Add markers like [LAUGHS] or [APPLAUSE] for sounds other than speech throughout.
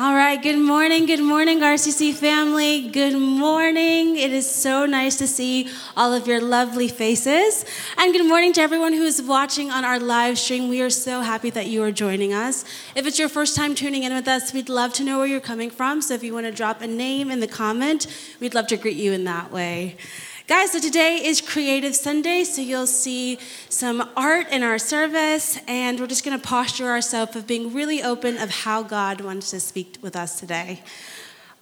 All right, good morning, good morning, RCC family. Good morning. It is so nice to see all of your lovely faces. And good morning to everyone who is watching on our live stream. We are so happy that you are joining us. If it's your first time tuning in with us, we'd love to know where you're coming from. So if you want to drop a name in the comment, we'd love to greet you in that way. Guys, so today is Creative Sunday, so you'll see some art in our service, and we're just going to posture ourselves of being really open of how God wants to speak with us today.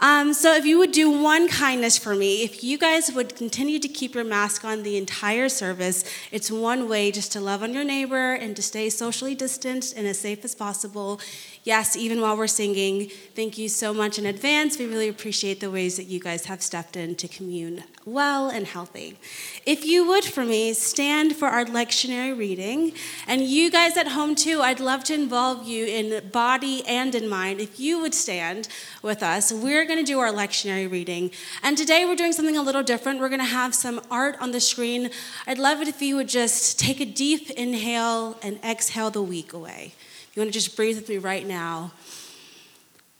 Um, so, if you would do one kindness for me, if you guys would continue to keep your mask on the entire service, it's one way just to love on your neighbor and to stay socially distanced and as safe as possible. Yes, even while we're singing, thank you so much in advance. We really appreciate the ways that you guys have stepped in to commune well and healthy. If you would, for me, stand for our lectionary reading. And you guys at home, too, I'd love to involve you in body and in mind. If you would stand with us, we're going to do our lectionary reading. And today we're doing something a little different. We're going to have some art on the screen. I'd love it if you would just take a deep inhale and exhale the week away. You want to just breathe with me right now.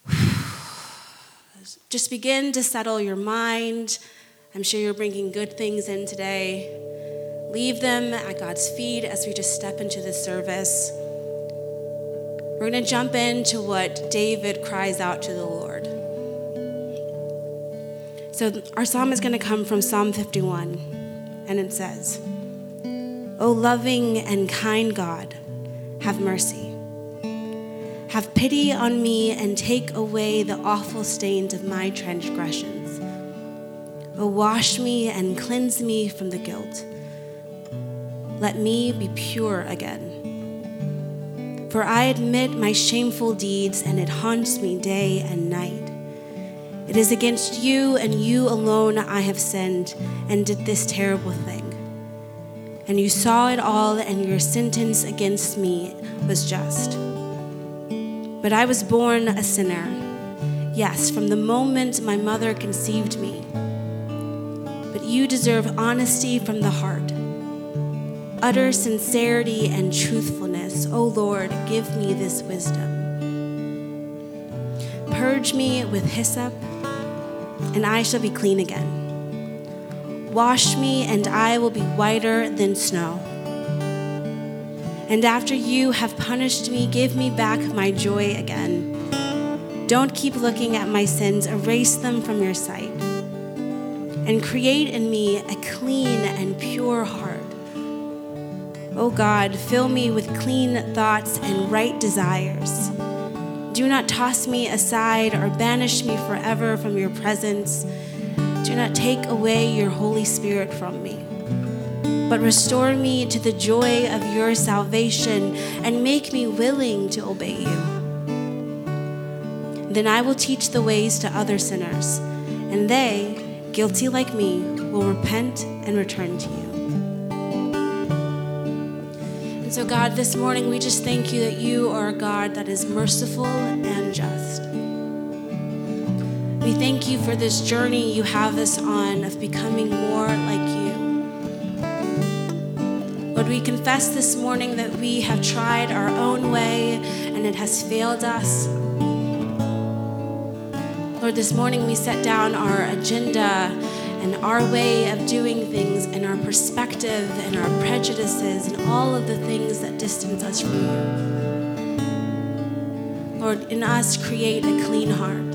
[SIGHS] Just begin to settle your mind I'm sure you're bringing good things in today. Leave them at God's feet as we just step into the service. We're going to jump into what David cries out to the Lord. So, our psalm is going to come from Psalm 51, and it says, O loving and kind God, have mercy. Have pity on me and take away the awful stains of my transgressions. Oh, wash me and cleanse me from the guilt. Let me be pure again. For I admit my shameful deeds, and it haunts me day and night. It is against you and you alone I have sinned and did this terrible thing. And you saw it all, and your sentence against me was just. But I was born a sinner. Yes, from the moment my mother conceived me But you deserve honesty from the heart, utter sincerity and truthfulness. O oh Lord, give me this wisdom. Purge me with hyssop, and I shall be clean again. Wash me, and I will be whiter than snow. And after you have punished me, give me back my joy again. Don't keep looking at my sins, erase them from your sight and create in me a clean and pure heart. Oh God, fill me with clean thoughts and right desires. Do not toss me aside or banish me forever from your presence. Do not take away your Holy Spirit from me, but restore me to the joy of your salvation and make me willing to obey you. Then I will teach the ways to other sinners, and they, guilty like me, will repent and return to you. And so, God, this morning we just thank you that you are a God that is merciful and just. We thank you for this journey you have us on of becoming more like you. Lord, we confess this morning that we have tried our own way and it has failed us. Lord, this morning we set down our agenda and our way of doing things and our perspective and our prejudices and all of the things that distance us from you. Lord, in us, create a clean heart.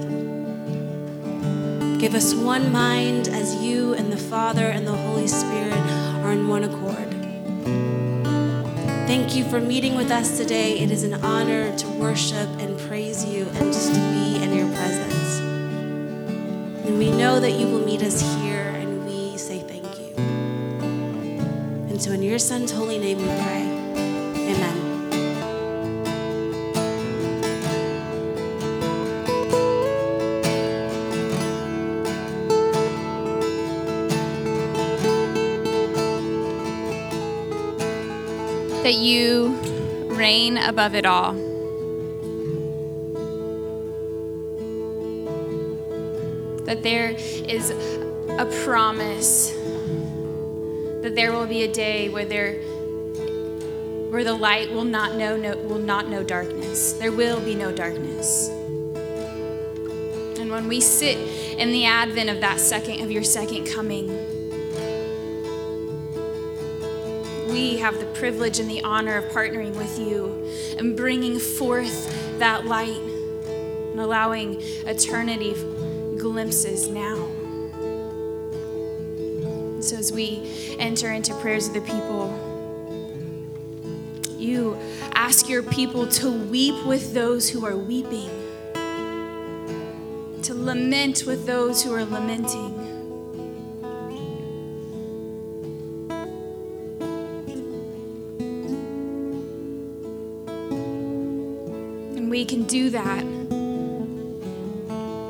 Give us one mind as you and the Father and the Holy Spirit are in one accord. Thank you for meeting with us today. It is an honor to worship and praise you and just to be in your presence. And we know that you will meet us here, and we say thank you. And so, in your Son's holy name, we pray. That you reign above it all. that there is a promise that there will be a day where there where the light will not know no, will not know darkness. There will be no darkness. And when we sit in the advent of that second, of your second coming, we have the privilege and the honor of partnering with you and bringing forth that light and allowing eternity glimpses now. So, as we enter into prayers of the people, you ask your people to weep with those who are weeping, to lament with those who are lamenting. We can do that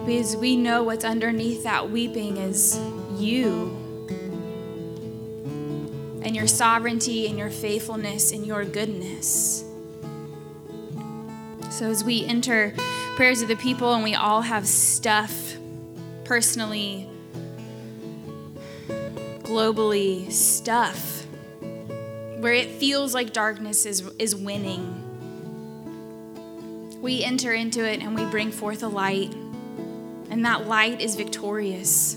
because we know what's underneath that weeping is you and your sovereignty and your faithfulness and your goodness. So, as we enter prayers of the people and we all have stuff personally, globally, stuff where it feels like darkness is, is winning, we enter into it and we bring forth a light, and that light is victorious.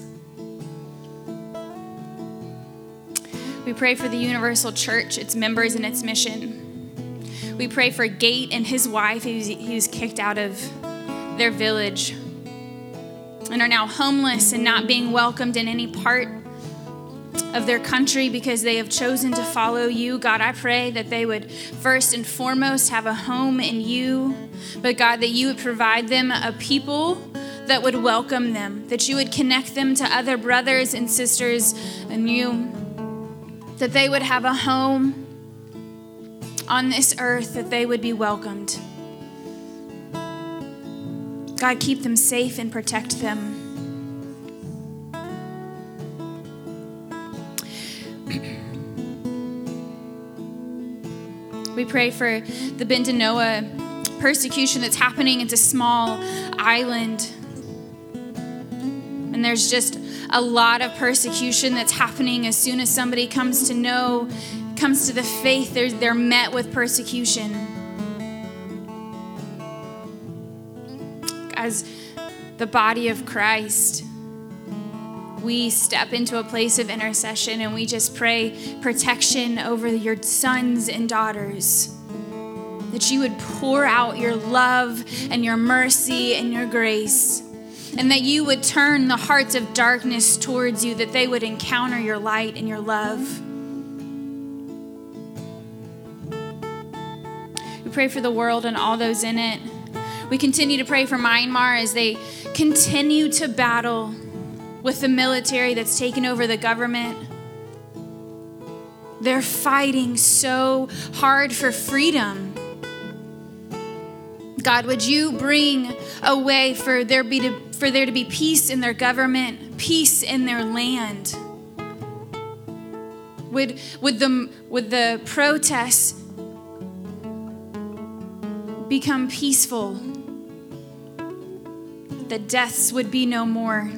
We pray for the Universal Church, its members, and its mission. We pray for Gate and his wife, who's, who's kicked out of their village and are now homeless and not being welcomed in any part of their country because they have chosen to follow you. God, I pray that they would first and foremost have a home in you, but God, that you would provide them a people that would welcome them, that you would connect them to other brothers and sisters and you that they would have a home on this earth, that they would be welcomed. God, keep them safe and protect them. We pray for the Bindanoa persecution that's happening. It's a small island. And there's just a lot of persecution that's happening as soon as somebody comes to know, comes to the faith, they're, they're met with persecution. As the body of Christ, we step into a place of intercession and we just pray protection over your sons and daughters. That you would pour out your love and your mercy and your grace and that you would turn the hearts of darkness towards you, that they would encounter your light and your love. We pray for the world and all those in it. We continue to pray for Myanmar as they continue to battle with the military that's taken over the government. They're fighting so hard for freedom. God, would you bring a way for there be to for there to be peace in their government, peace in their land. Would, would, the, would the protests become peaceful? That deaths would be no more.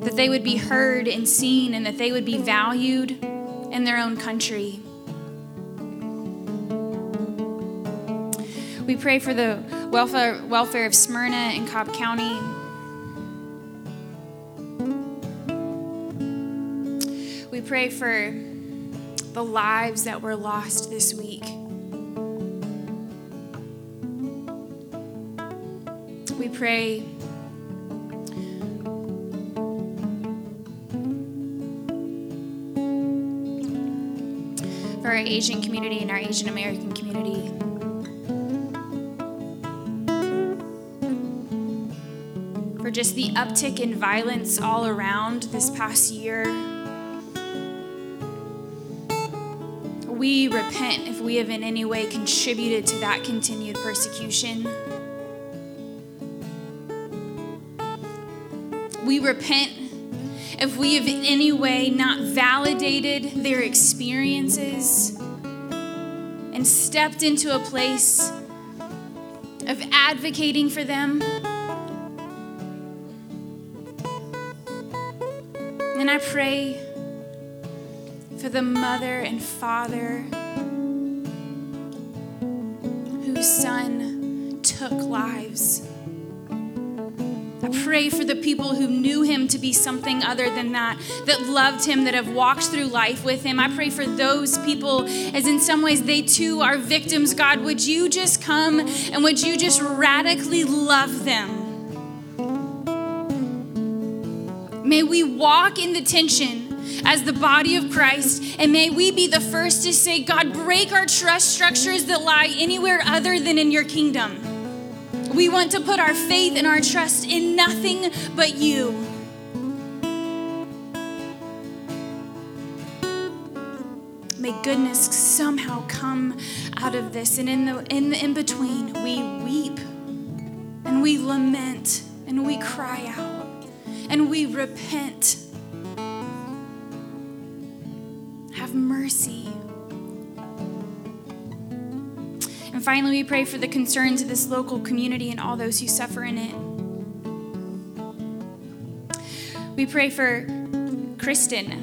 That they would be heard and seen, and that they would be valued in their own country. We pray for the welfare, welfare of Smyrna and Cobb County. We pray for the lives that were lost this week. We pray for our Asian community and our Asian American community. For just the uptick in violence all around this past year. We repent if we have in any way contributed to that continued persecution. We repent if we have in any way not validated their experiences and stepped into a place of advocating for them. And I pray for the mother and father whose son took lives. Pray for the people who knew him to be something other than that, that loved him, that have walked through life with him. I pray for those people as in some ways they too are victims. God, would you just come and would you just radically love them? May we walk in the tension as the body of Christ. And may we be the first to say, God, break our trust structures that lie anywhere other than in your kingdom. We want to put our faith and our trust in nothing but you. May goodness somehow come out of this. And in the in the in between, we weep and we lament and we cry out and we repent have mercy. Finally, we pray for the concerns of this local community and all those who suffer in it. We pray for Kristen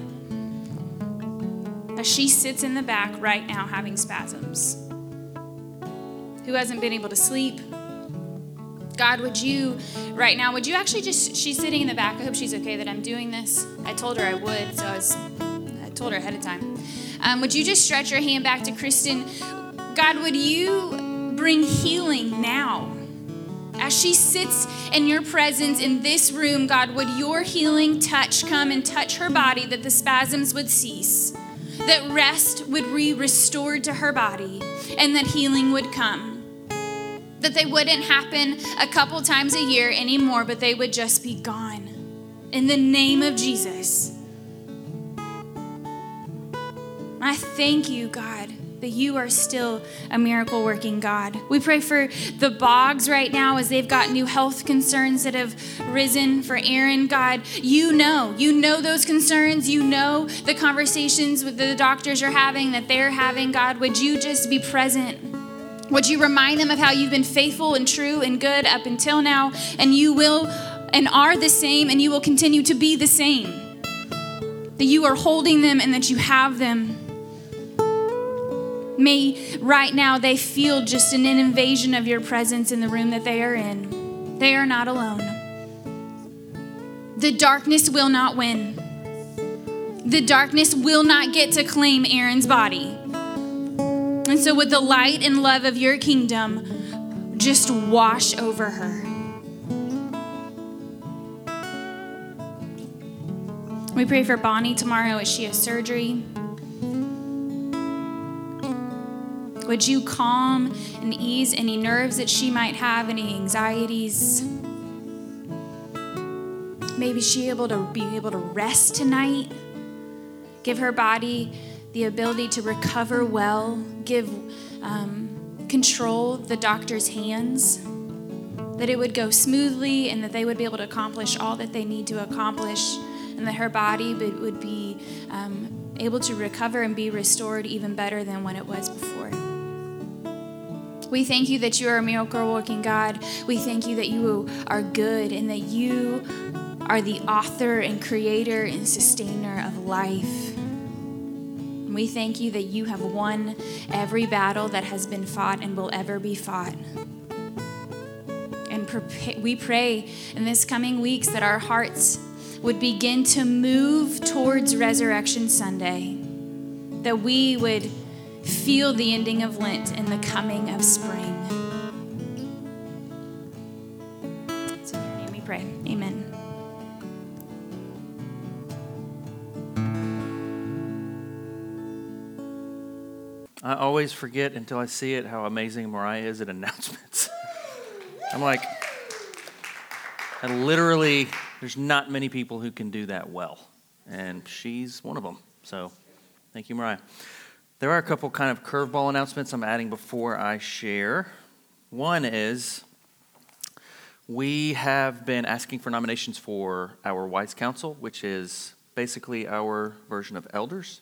as she sits in the back right now having spasms, who hasn't been able to sleep. God, would you, right now, would you actually just, she's sitting in the back. I hope she's okay that I'm doing this. I told her I would, so I was told her ahead of time. Um, would you just stretch your hand back to Kristen? God, would you bring healing now? As she sits in your presence in this room, God, would your healing touch come and touch her body that the spasms would cease, that rest would be restored to her body, and that healing would come? That they wouldn't happen a couple times a year anymore, but they would just be gone. In the name of Jesus. I thank you, God, that you are still a miracle working God. We pray for the bogs right now as they've got new health concerns that have risen for Aaron. God, you know, you know those concerns. You know the conversations with the doctors are having, that they're having. God, would you just be present? Would you remind them of how you've been faithful and true and good up until now, and you will and are the same, and you will continue to be the same? That you are holding them and that you have them. May right now they feel just an invasion of your presence in the room that they are in. They are not alone. The darkness will not win. The darkness will not get to claim Aaron's body. And so, with the light and love of your kingdom, just wash over her. We pray for Bonnie tomorrow as she has surgery. Would you calm and ease any nerves that she might have, any anxieties? Maybe she able to be able to rest tonight. Give her body the ability to recover well. Give um, control the doctor's hands. That it would go smoothly and that they would be able to accomplish all that they need to accomplish, and that her body would be um, able to recover and be restored even better than when it was before. We thank you that you are a miracle working God. We thank you that you are good and that you are the author and creator and sustainer of life. We thank you that you have won every battle that has been fought and will ever be fought. And we pray in this coming weeks that our hearts would begin to move towards Resurrection Sunday, that we would feel the ending of Lent and the coming of spring. In your name we pray. Amen. I always forget until I see it how amazing Mariah is at [LAUGHS] announcements. I'm like, I literally, there's not many people who can do that well. And she's one of them. So thank you, Mariah. There are a couple kind of curveball announcements I'm adding before I share. One is we have been asking for nominations for our Wise Council, which is basically our version of elders.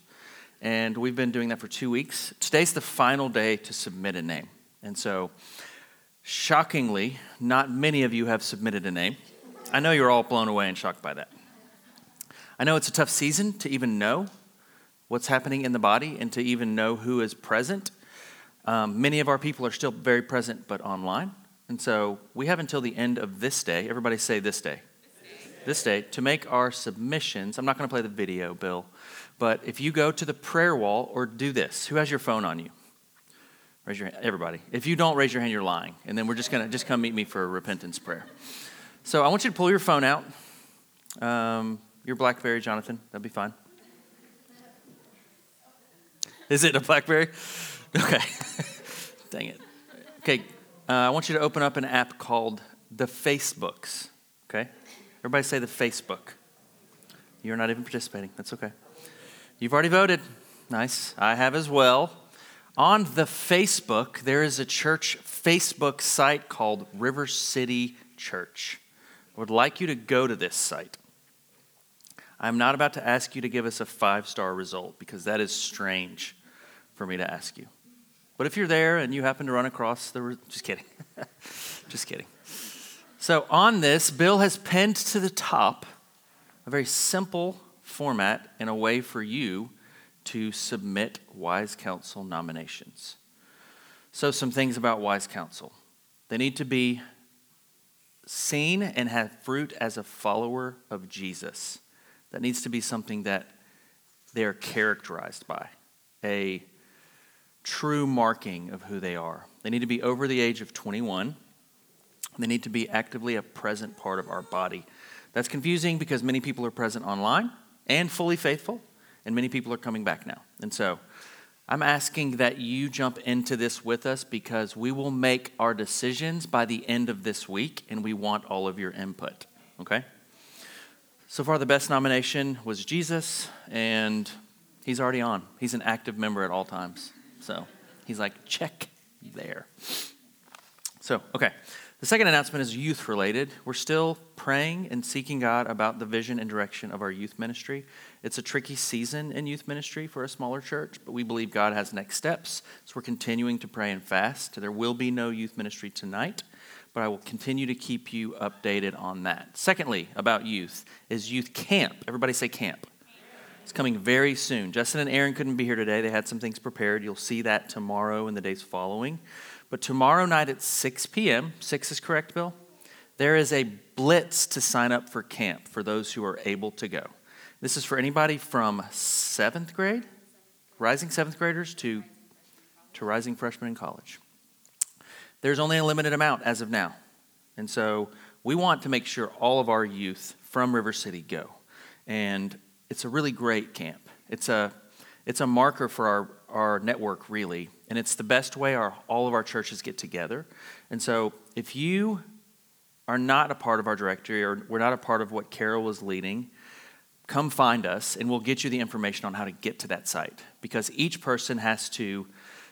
And we've been doing that for two weeks. Today's the final day to submit a name. And so, shockingly, not many of you have submitted a name. I know you're all blown away and shocked by that. I know it's a tough season to even know what's happening in the body and to even know who is present. Um, many of our people are still very present, but online. And so we have until the end of this day. Everybody say this day. this day, to make our submissions. I'm not going to play the video, Bill, but if you go to the prayer wall or do this, who has your phone on you? Raise your hand, everybody. If you don't raise your hand, you're lying. And then we're just going to just come meet me for a repentance prayer. So I want you to pull your phone out. Um, your Blackberry, Jonathan. That'd be fine. Is it a Blackberry? Okay. [LAUGHS] Dang it. Okay. Uh, I want you to open up an app called the Facebooks. Okay. Everybody say the Facebook. You're not even participating. That's okay. You've already voted. Nice. I have as well. On the Facebook, there is a church Facebook site called River City Church. I would like you to go to this site. I'm not about to ask you to give us a five star result because that is strange for me to ask you. But if you're there and you happen to run across the, just kidding, [LAUGHS] just kidding. So on this, Bill has pinned to the top a very simple format and a way for you to submit wise counsel nominations. So, some things about wise counsel they need to be seen and have fruit as a follower of Jesus. That needs to be something that they're characterized by, a true marking of who they are. They need to be over the age of 21. They need to be actively a present part of our body. That's confusing because many people are present online and fully faithful, and many people are coming back now. And so I'm asking that you jump into this with us because we will make our decisions by the end of this week, and we want all of your input, okay? So far, the best nomination was Jesus, and he's already on. He's an active member at all times. So he's like, check there. So, okay. The second announcement is youth related. We're still praying and seeking God about the vision and direction of our youth ministry. It's a tricky season in youth ministry for a smaller church, but we believe God has next steps. So we're continuing to pray and fast. There will be no youth ministry tonight, but I will continue to keep you updated on that. Secondly, about youth is youth camp. Everybody say camp. It's coming very soon. Justin and Aaron couldn't be here today. They had some things prepared. You'll see that tomorrow and the days following. But tomorrow night at 6 p.m., 6 is correct, Bill? There is a blitz to sign up for camp for those who are able to go. This is for anybody from seventh grade, rising seventh graders, to, to rising freshmen in college. There's only a limited amount as of now. And so we want to make sure all of our youth from River City go. And it's a really great camp. It's a, it's a marker for our, our network, really. And it's the best way our, all of our churches get together. And so if you are not a part of our directory or we're not a part of what Carol is leading, come find us and we'll get you the information on how to get to that site. Because each person has to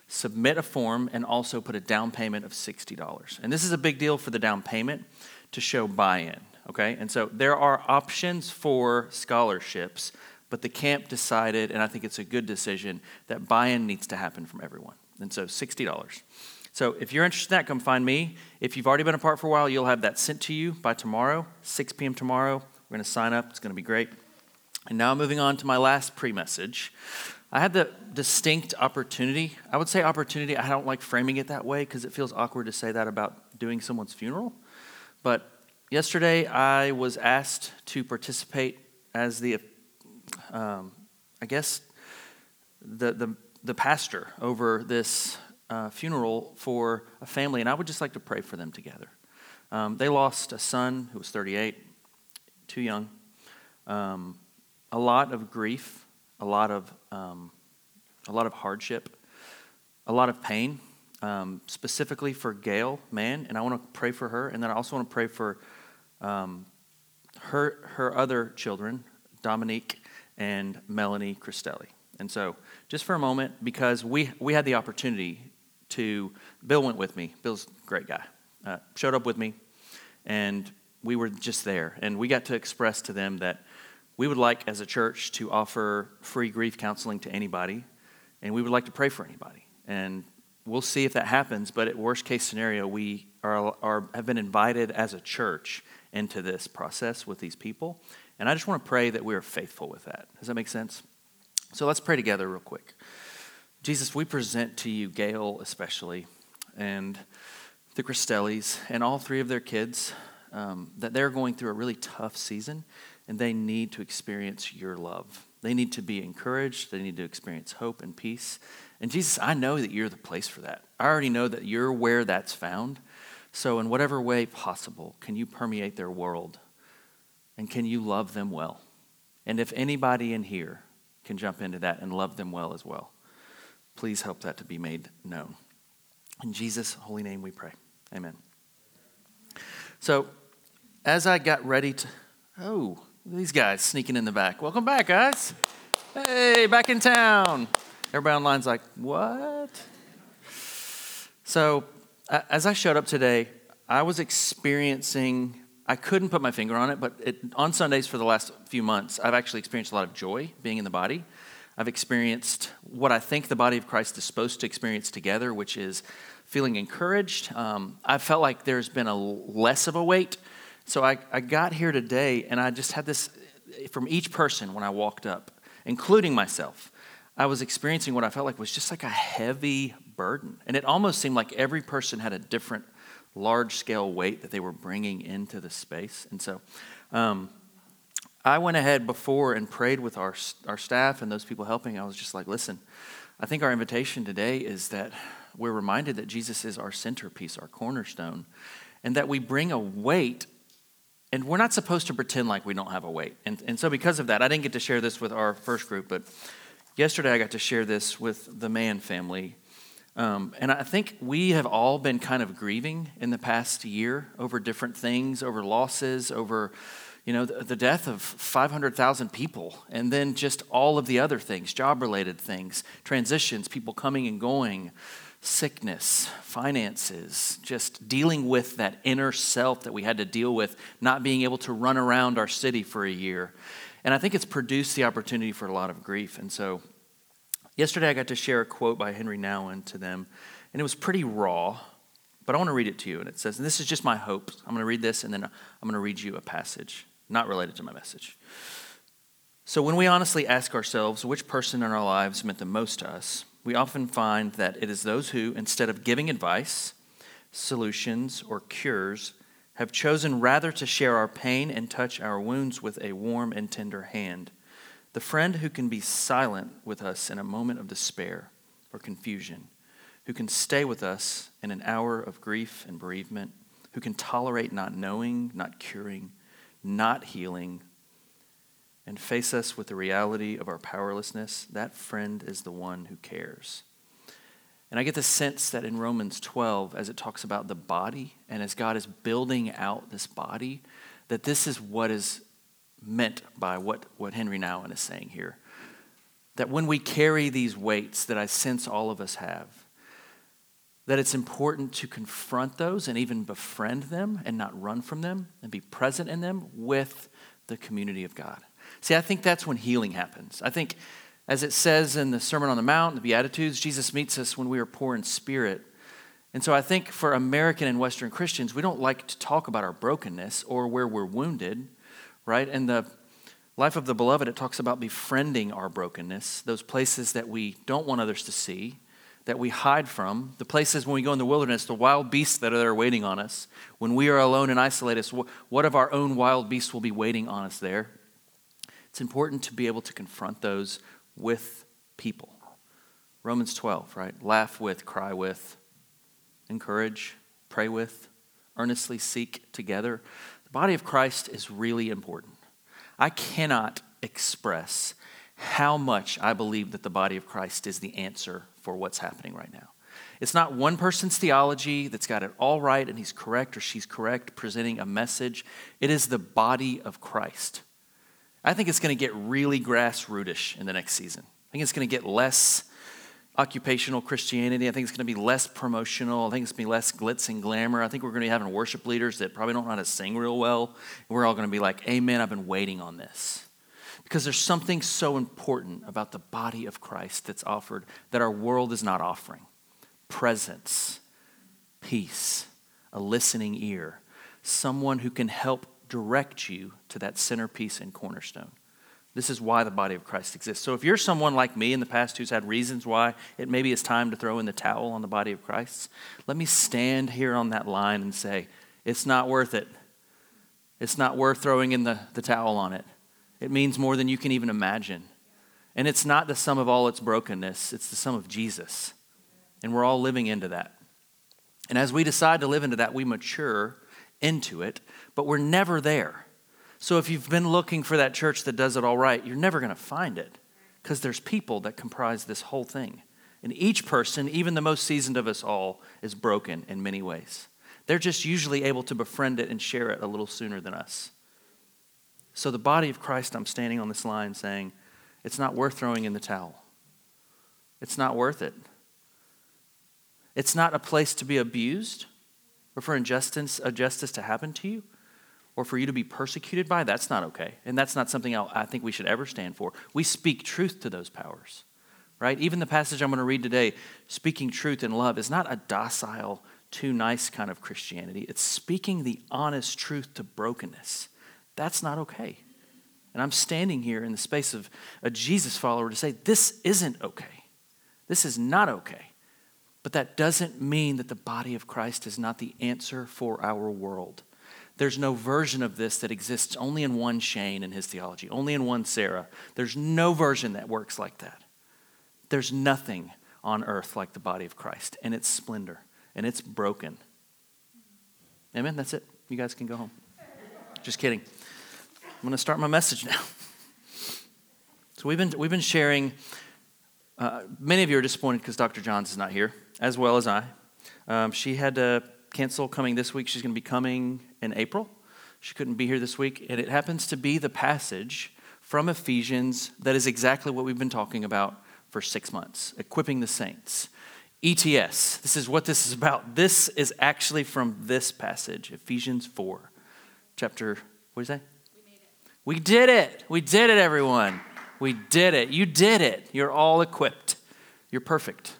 submit a form and also put a down payment of $60. And this is a big deal for the down payment to show buy in, okay? And so there are options for scholarships, but the camp decided, and I think it's a good decision, that buy in needs to happen from everyone. And so $60. So if you're interested in that, come find me. If you've already been a part for a while, you'll have that sent to you by tomorrow, 6 p.m. tomorrow. We're going to sign up. It's going to be great. And now moving on to my last pre message. I had the distinct opportunity. I would say opportunity. I don't like framing it that way because it feels awkward to say that about doing someone's funeral. But yesterday I was asked to participate as the, um, I guess, the, the the pastor over this uh, funeral for a family, and I would just like to pray for them together. Um, they lost a son who was 38, too young, um, a lot of grief, a lot of um, a lot of hardship, a lot of pain, um, specifically for Gail Mann, and I want to pray for her, and then I also want to pray for um, her her other children, Dominique and Melanie Cristelli. And so, just for a moment, because we, we had the opportunity to, Bill went with me. Bill's a great guy. Uh, showed up with me, and we were just there. And we got to express to them that we would like, as a church, to offer free grief counseling to anybody, and we would like to pray for anybody. And we'll see if that happens, but at worst case scenario, we are, are, have been invited as a church into this process with these people. And I just want to pray that we are faithful with that. Does that make sense? So let's pray together, real quick. Jesus, we present to you Gail, especially, and the Cristellis, and all three of their kids. um, that they're going through a really tough season and they need to experience your love. They need to be encouraged. They need to experience hope and peace. And Jesus, I know that you're the place for that. I already know that you're where that's found. So, in whatever way possible, can you permeate their world? And can you love them well? And if anybody in here can jump into that and love them well as well, please help that to be made known. In Jesus' holy name we pray. Amen. So, as I got ready to, oh, these guys sneaking in the back. Welcome back, guys. Hey, back in town. Everybody online's like, what? So, as I showed up today, I was experiencing, I couldn't put my finger on it, but it, on Sundays for the last few months, I've actually experienced a lot of joy being in the body. I've experienced what I think the body of Christ is supposed to experience together, which is feeling encouraged. Um, I felt like there's been a less of a weight. So I, I got here today, and I just had this from each person when I walked up, including myself. I was experiencing what I felt like was just like a heavy burden. And it almost seemed like every person had a different large scale weight that they were bringing into the space. And so um, I went ahead before and prayed with our, our staff and those people helping. I was just like, listen, I think our invitation today is that we're reminded that Jesus is our centerpiece, our cornerstone, and that we bring a weight and we're not supposed to pretend like we don't have a weight. And, and so, because of that, I didn't get to share this with our first group, but yesterday I got to share this with the Mann family. Um, and I think we have all been kind of grieving in the past year over different things, over losses, over you know the, the death of 500,000 people, and then just all of the other things, job-related things, transitions, people coming and going, sickness, finances, just dealing with that inner self that we had to deal with, not being able to run around our city for a year. And I think it's produced the opportunity for a lot of grief. And so yesterday I got to share a quote by Henry Nouwen to them, and it was pretty raw, but I want to read it to you. And it says, and this is just my hope. I'm going to read this, and then I'm going to read you a passage, not related to my message. So, when we honestly ask ourselves which person in our lives meant the most to us, we often find that it is those who, instead of giving advice, solutions, or cures, have chosen rather to share our pain and touch our wounds with a warm and tender hand. The friend who can be silent with us in a moment of despair or confusion, who can stay with us in an hour of grief and bereavement, who can tolerate not knowing, not curing, not healing, and face us with the reality of our powerlessness, that friend is the one who cares. And I get the sense that in Romans 12, as it talks about the body, and as God is building out this body, that this is what is meant by what, what Henry Nouwen is saying here. That when we carry these weights that I sense all of us have, that it's important to confront those and even befriend them and not run from them and be present in them with the community of God. See, I think that's when healing happens. I think, as it says in the Sermon on the Mount, the Beatitudes, Jesus meets us when we are poor in spirit. And so I think for American and Western Christians, we don't like to talk about our brokenness or where we're wounded, right? In the life of the beloved, it talks about befriending our brokenness, those places that we don't want others to see, that we hide from, the places when we go in the wilderness, the wild beasts that are there waiting on us. When we are alone and isolated, what of our own wild beasts will be waiting on us there? It's important to be able to confront those with people. Romans 12, right? Laugh with, cry with, encourage, pray with, earnestly seek together. The body of Christ is really important. I cannot express how much I believe that the body of Christ is the answer for what's happening right now. It's not one person's theology that's got it all right and he's correct or she's correct presenting a message. It is the body of Christ I think it's going to get really grassrootish in the next season. I think it's going to get less occupational Christianity. I think it's going to be less promotional. I think it's going to be less glitz and glamour. I think we're going to be having worship leaders that probably don't know how to sing real well. We're all going to be like, Amen, I've been waiting on this. Because there's something so important about the body of Christ that's offered that our world is not offering presence, peace, a listening ear, someone who can help direct you to that centerpiece and cornerstone. This is why the body of Christ exists. So if you're someone like me in the past who's had reasons why it maybe is time to throw in the towel on the body of Christ, let me stand here on that line and say, it's not worth it. It's not worth throwing in the, the towel on it. It means more than you can even imagine. And it's not the sum of all its brokenness, it's the sum of Jesus. And we're all living into that. And as we decide to live into that, we mature into it, but we're never there. So if you've been looking for that church that does it all right, you're never going to find it because there's people that comprise this whole thing. And each person, even the most seasoned of us all, is broken in many ways. They're just usually able to befriend it and share it a little sooner than us. So, the body of Christ, I'm standing on this line saying, it's not worth throwing in the towel. It's not worth it. It's not a place to be abused or for injustice, injustice to happen to you or for you to be persecuted by. That's not okay. And that's not something I think we should ever stand for. We speak truth to those powers, right? Even the passage I'm going to read today, speaking truth in love, is not a docile, too nice kind of Christianity. It's speaking the honest truth to brokenness. That's not okay. And I'm standing here in the space of a Jesus follower to say, this isn't okay. This is not okay. But that doesn't mean that the body of Christ is not the answer for our world. There's no version of this that exists only in one Shane in his theology, only in one Sarah. There's no version that works like that. There's nothing on earth like the body of Christ and its splendor, and it's broken. Amen? That's it. You guys can go home. Just kidding. I'm going to start my message now. So we've been, we've been sharing. Uh, many of you are disappointed because Dr. Johns is not here as well as I. Um, she had to cancel coming this week. She's going to be coming in April. She couldn't be here this week. And it happens to be the passage from Ephesians that is exactly what we've been talking about for six months equipping the saints. ETS, this is what this is about. This is actually from this passage, Ephesians 4, chapter, What is that? We, we did it. We did it, everyone. We did it. You did it. You're all equipped. You're perfect.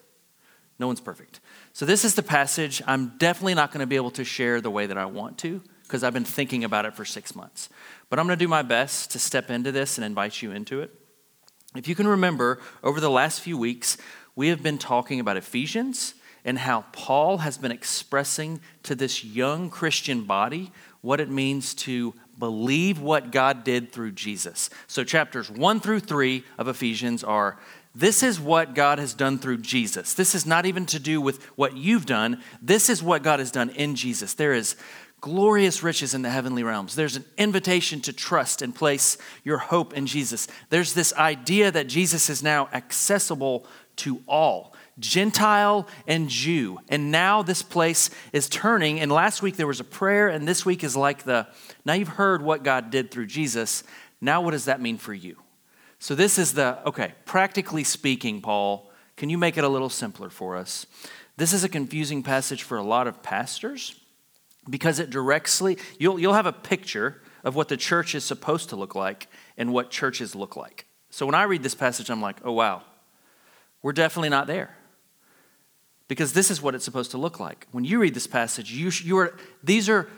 No one's perfect. So, this is the passage I'm definitely not going to be able to share the way that I want to because I've been thinking about it for six months. But I'm going to do my best to step into this and invite you into it. If you can remember, over the last few weeks, we have been talking about Ephesians and how Paul has been expressing to this young Christian body what it means to believe what God did through Jesus. So, chapters one through three of Ephesians are this is what God has done through Jesus. This is not even to do with what you've done. This is what God has done in Jesus. There is glorious riches in the heavenly realms. There's an invitation to trust and place your hope in Jesus. There's this idea that Jesus is now accessible to all. Gentile and Jew. And now this place is turning. And last week there was a prayer, and this week is like the now you've heard what God did through Jesus. Now, what does that mean for you? So, this is the, okay, practically speaking, Paul, can you make it a little simpler for us? This is a confusing passage for a lot of pastors because it directly, you'll, you'll have a picture of what the church is supposed to look like and what churches look like. So, when I read this passage, I'm like, oh, wow, we're definitely not there. Because this is what it's supposed to look like. When you read this passage, you, you are, these are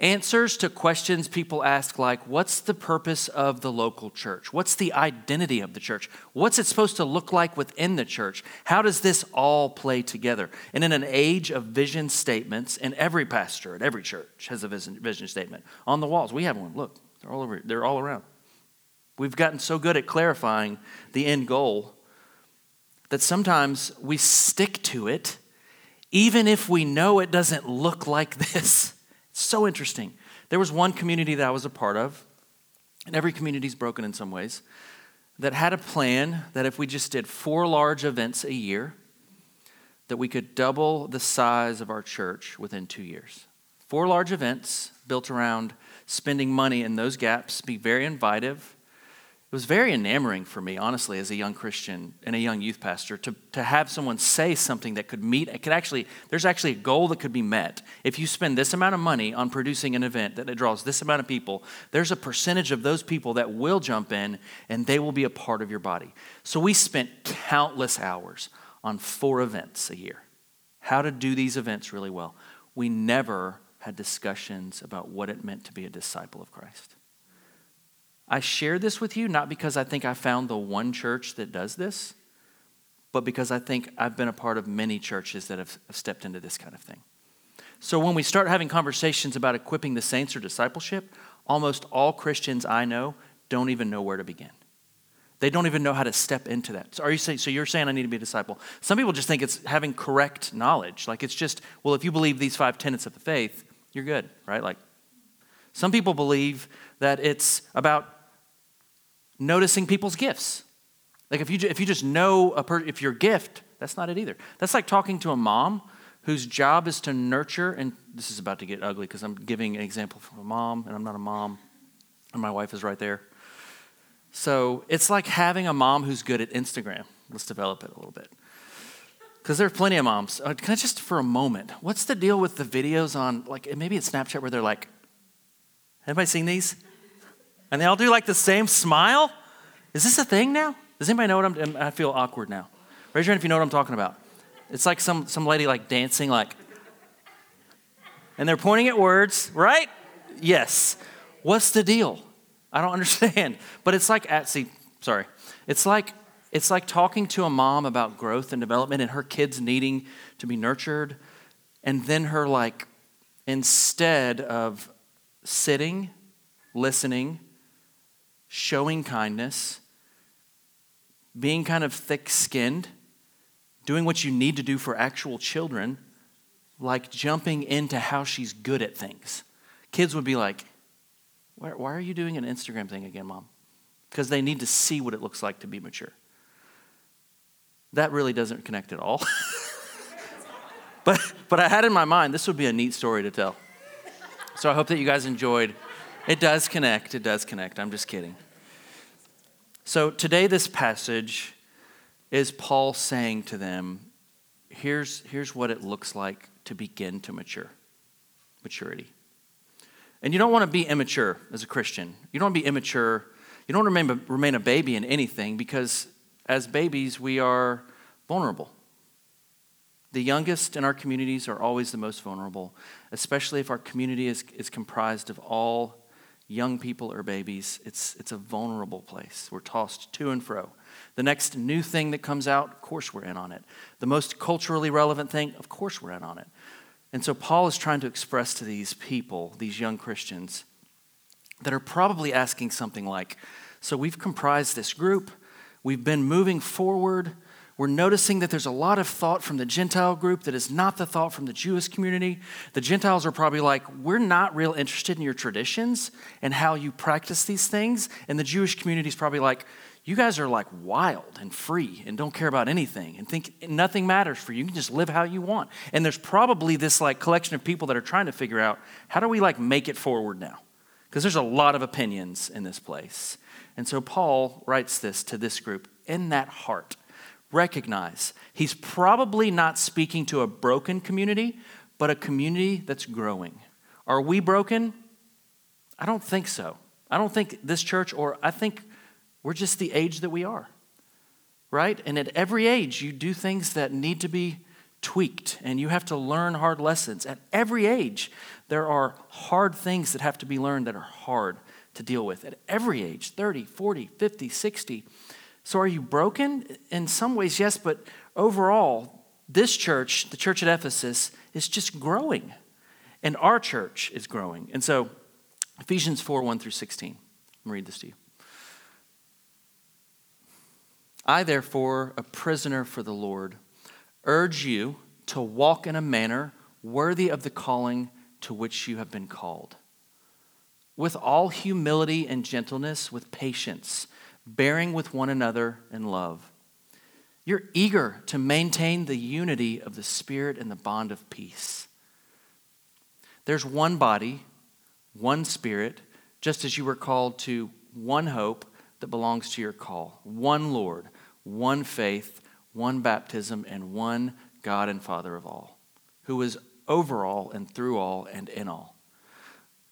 answers to questions people ask, like, what's the purpose of the local church? What's the identity of the church? What's it supposed to look like within the church? How does this all play together? And in an age of vision statements, and every pastor at every church has a vision statement on the walls. We have one. Look, they're all over, they're all around. We've gotten so good at clarifying the end goal that sometimes we stick to it even if we know it doesn't look like [LAUGHS] this. So interesting. There was one community that I was a part of, and every community is broken in some ways, that had a plan that if we just did four large events a year, that we could double the size of our church within two years. Four large events built around spending money in those gaps, be very invitive, it was very enamoring for me, honestly, as a young Christian and a young youth pastor, to, to have someone say something that could meet, it could actually, there's actually a goal that could be met. If you spend this amount of money on producing an event that it draws this amount of people, there's a percentage of those people that will jump in and they will be a part of your body. So we spent countless hours on four events a year. How to do these events really well. We never had discussions about what it meant to be a disciple of Christ. I share this with you not because I think I found the one church that does this, but because I think I've been a part of many churches that have stepped into this kind of thing. So when we start having conversations about equipping the saints or discipleship, almost all Christians I know don't even know where to begin. They don't even know how to step into that. So are you saying so you're saying I need to be a disciple? Some people just think it's having correct knowledge. Like it's just, well, if you believe these five tenets of the faith, you're good, right? Like some people believe that it's about noticing people's gifts. Like if you if you just know a per, if your gift, that's not it either. That's like talking to a mom whose job is to nurture and this is about to get ugly because I'm giving an example from a mom and I'm not a mom and my wife is right there. So it's like having a mom who's good at Instagram. Let's develop it a little bit. Because there are plenty of moms. Uh, can I just for a moment, what's the deal with the videos on, like, maybe it's Snapchat where they're like, anybody seen these? And they all do like the same smile? Is this a thing now? Does anybody know what I'm, I feel awkward now. Raise your hand if you know what I'm talking about. It's like some, some lady like dancing, like, and they're pointing at words, right? Yes. What's the deal? I don't [LAUGHS] understand. But it's like at see, sorry. It's like it's like talking to a mom about growth and development and her kids needing to be nurtured and then her like instead of sitting, listening, showing kindness, being kind of thick-skinned, doing what you need to do for actual children, like jumping into how she's good at things. Kids would be like, why, why are you doing an Instagram thing again, mom? Because they need to see what it looks like to be mature. That really doesn't connect at all. [LAUGHS] but, but I had in my mind this would be a neat story to tell. So I hope that you guys enjoyed. It does connect. It does connect. I'm just kidding. So today, this passage is Paul saying to them, here's, here's what it looks like to begin to mature maturity. And you don't want to be immature as a Christian. You don't want to be immature. You don't want to remain, a baby in anything because as babies, we are vulnerable. The youngest in our communities are always the most vulnerable, especially if our community is, is comprised of all young people or babies. It's, it's a vulnerable place. We're tossed to and fro. The next new thing that comes out, of course, we're in on it. The most culturally relevant thing, of course, we're in on it. And so Paul is trying to express to these people, these young Christians, that are probably asking something like So we've comprised this group, we've been moving forward. We're noticing that there's a lot of thought from the Gentile group that is not the thought from the Jewish community. The Gentiles are probably like, we're not real interested in your traditions and how you practice these things. And the Jewish community is probably like, you guys are like wild and free and don't care about anything and think nothing matters for you. You can just live how you want. And there's probably this like collection of people that are trying to figure out how do we like make it forward now? Because there's a lot of opinions in this place. And so Paul writes this to this group in that heart. Recognize he's probably not speaking to a broken community, but a community that's growing. Are we broken? I don't think so. I don't think this church, or I think we're just the age that we are, right? And at every age, you do things that need to be tweaked and you have to learn hard lessons. At every age, there are hard things that have to be learned that are hard to deal with. At every age 30, 40, 50, 60. So are you broken? In some ways, yes, but overall, this church, the church at Ephesus, is just growing. And our church is growing. And so, Ephesians 4 1 through 16. Let me read this to you. I, therefore, a prisoner for the Lord, urge you to walk in a manner worthy of the calling to which you have been called, with all humility and gentleness, with patience, bearing with one another in love. You're eager to maintain the unity of the Spirit and the bond of peace. There's one body, one Spirit, just as you were called to one hope that belongs to your call, one Lord one faith, one baptism, and one God and Father of all, who is over all and through all and in all.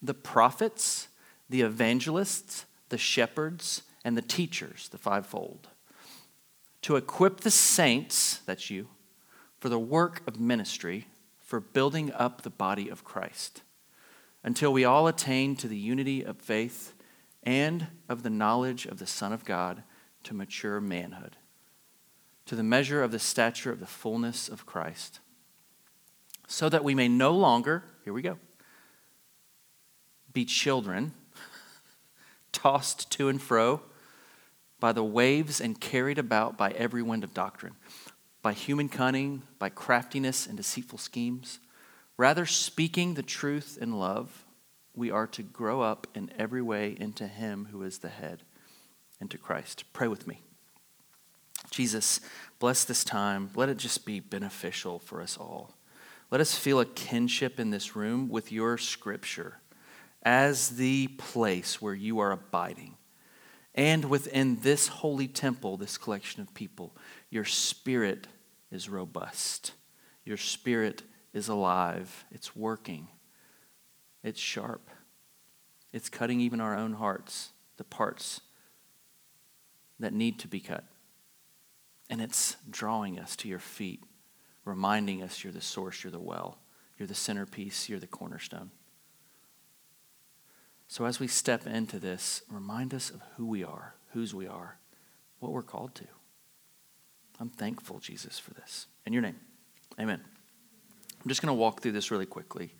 the prophets, the evangelists, the shepherds, and the teachers, the fivefold, to equip the saints, that's you, for the work of ministry, for building up the body of Christ, until we all attain to the unity of faith and of the knowledge of the Son of God to mature manhood, to the measure of the stature of the fullness of Christ, so that we may no longer, here we go, be children, tossed to and fro by the waves and carried about by every wind of doctrine, by human cunning, by craftiness and deceitful schemes. Rather, speaking the truth in love, we are to grow up in every way into Him who is the head, into Christ. Pray with me. Jesus, bless this time. Let it just be beneficial for us all. Let us feel a kinship in this room with your scripture as the place where you are abiding. And within this holy temple, this collection of people, your spirit is robust. Your spirit is alive. It's working. It's sharp. It's cutting even our own hearts, the parts that need to be cut. And it's drawing us to your feet, reminding us you're the source, you're the well, you're the centerpiece, you're the cornerstone. So as we step into this, remind us of who we are, whose we are, what we're called to. I'm thankful, Jesus, for this. In your name, amen. I'm just going to walk through this really quickly.